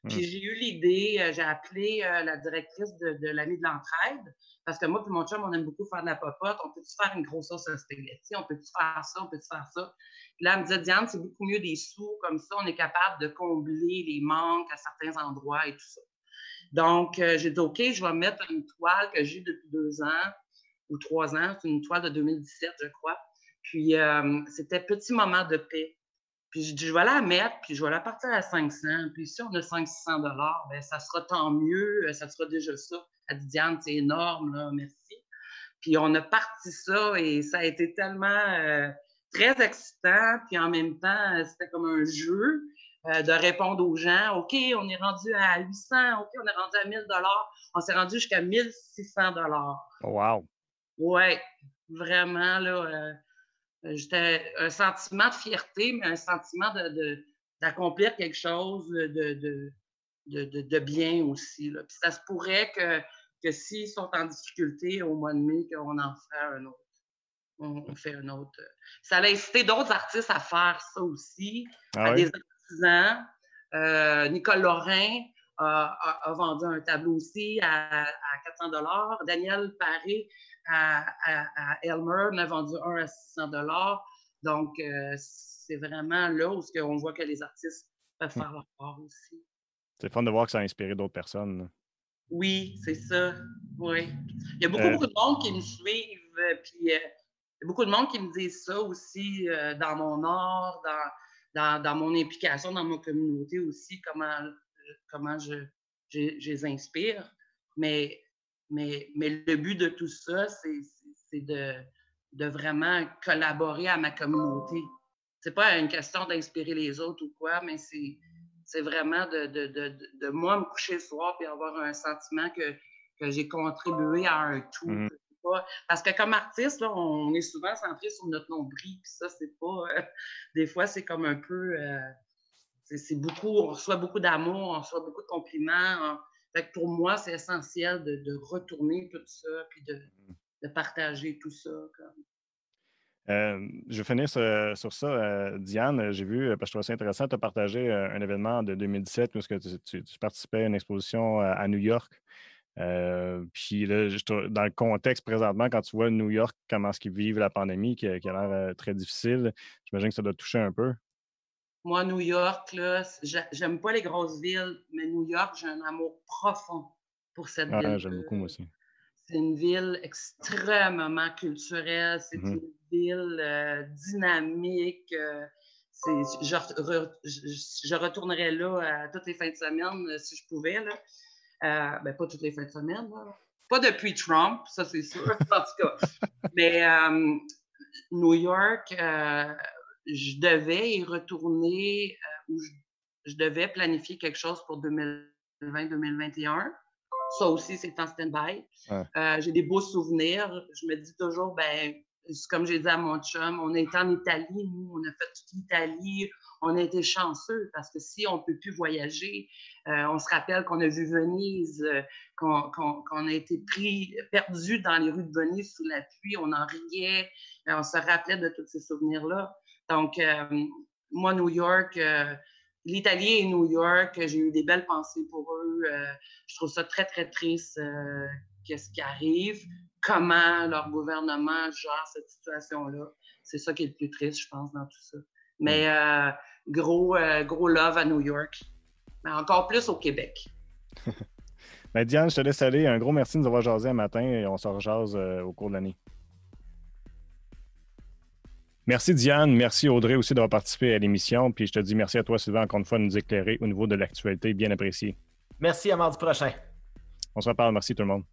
[SPEAKER 4] Puis mmh. j'ai eu l'idée, euh, j'ai appelé euh, la directrice de, de l'Ami de l'entraide, parce que moi et mon chum, on aime beaucoup faire de la popote. On peut-tu faire une grosse sauce à spaghetti? On peut-tu faire ça? On peut-tu faire ça? là, elle me disait, Diane, c'est beaucoup mieux des sous. Comme ça, on est capable de combler les manques à certains endroits et tout ça. Donc, euh, j'ai dit, OK, je vais mettre une toile que j'ai depuis deux ans ou trois ans. C'est une toile de 2017, je crois. Puis, euh, c'était Petit moment de paix. Puis, je dit, je vais la mettre, puis je vais la partir à 500. Puis, si on a 500 dollars, ben ça sera tant mieux. Euh, ça sera déjà ça. Elle dit, Diane, c'est énorme, là, merci. Puis, on a parti ça et ça a été tellement très excitant, puis en même temps, euh, c'était comme un jeu euh, de répondre aux gens. OK, on est rendu à 800, OK, on est rendu à 1000 dollars, on s'est rendu jusqu'à 1600 dollars.
[SPEAKER 1] wow!
[SPEAKER 4] Ouais, vraiment, là, euh, j'étais un sentiment de fierté, mais un sentiment de, d'accomplir quelque chose de, de, de, bien aussi. Là. Puis ça se pourrait que, que s'ils sont en difficulté au mois de mai, qu'on en ferait un autre. on, fait un autre. Euh, ça a incité d'autres artistes à faire ça aussi,
[SPEAKER 1] Ah
[SPEAKER 4] à
[SPEAKER 1] oui?
[SPEAKER 4] des artisans. Euh, Nicole Lorrain a, vendu un tableau aussi à, à 400 Daniel Paré à, à- à Elmer en a vendu un à 600 Donc, euh, c'est vraiment là où ce qu'on voit que les artistes peuvent faire leur part aussi.
[SPEAKER 1] C'est fun de voir que ça a inspiré d'autres personnes.
[SPEAKER 4] Oui, c'est ça. Oui. Il y a beaucoup,
[SPEAKER 1] Euh,
[SPEAKER 4] beaucoup de monde qui me suivent, euh, puis euh, il y a beaucoup de monde qui me disent ça aussi dans mon art, dans, dans, dans mon implication dans ma communauté aussi, comment, comment je, je, je les inspire. Mais, mais, mais le but de tout ça, c'est de, de vraiment collaborer à ma communauté. C'est pas une question d'inspirer les autres ou quoi, mais c'est c'est vraiment de, de, de, moi me coucher le soir et avoir un sentiment que, que j'ai contribué à un tout. Pas- Parce que comme artiste, là, on est souvent centré sur notre nombril, puis ça, c'est pas. euh, des fois, c'est comme un peu. euh, c'est beaucoup, on reçoit beaucoup d'amour, on reçoit beaucoup de compliments. que pour moi, c'est essentiel de, retourner tout ça, puis de, partager tout ça. comme.
[SPEAKER 1] Euh, je vais finir sur, ça. euh, Diane, j'ai vu, parce que je trouvais ça intéressant, tu as partagé euh, un événement de 2017 où que tu, participais à une exposition à, New York. Puis là, dans le contexte présentement, quand tu vois New York, comment est-ce qu'ils vivent la pandémie, qui, qui a l'air très difficile, j'imagine que ça doit toucher un peu.
[SPEAKER 4] Moi, New York, là, j'ai- j'aime pas les grosses villes, mais New York, j'ai un amour profond pour cette
[SPEAKER 1] Ah,
[SPEAKER 4] ville.
[SPEAKER 1] J'aime beaucoup, moi aussi.
[SPEAKER 4] C'est une ville extrêmement culturelle. C'est
[SPEAKER 1] Mhm.
[SPEAKER 4] une ville euh, dynamique. euh, c'est- je, re- je- je retournerais là à toutes les fins de semaine euh, si je pouvais. Là. Euh, ben, pas toutes les fins de semaine. là. Pas depuis Trump, ça c'est sûr, en tout cas. Mais euh, New York, euh, je devais y retourner euh, ou je, je devais planifier quelque chose pour 2020-2021. Ça aussi, c'est en stand-by.
[SPEAKER 1] Ouais.
[SPEAKER 4] Euh, j'ai des beaux souvenirs. Je me dis toujours, ben, comme j'ai dit à mon chum, on est en Italie, nous, on a fait toute l'Italie, on a été chanceux parce que si on ne peut plus voyager, euh, on se rappelle qu'on a vu Venise, qu'on qu'on- qu'on a été pris, perdu dans les rues de Venise sous la pluie, on en riait, on se rappelait de tous ces souvenirs-là. Donc, euh, moi, New York, euh, l'Italie et New York, j'ai eu des belles pensées pour eux. euh, je trouve ça très, très triste, qu'est-ce qui arrive, comment leur gouvernement gère cette situation-là. C'est ça qui est le plus triste, je pense, dans tout ça. Mais euh, gros, euh, gros love à New York. Mais encore plus au Québec.
[SPEAKER 1] Ben, Diane, je te laisse aller. Un gros merci de nous avoir jasé un matin et on se rejase euh, au cours de l'année. Merci Diane, merci Audrey aussi d'avoir participé à l'émission. Puis je te dis merci à toi Sylvain encore une fois de nous éclairer au niveau de l'actualité, bien apprécié.
[SPEAKER 2] Merci, à mardi prochain.
[SPEAKER 1] On se reparle, merci tout le monde.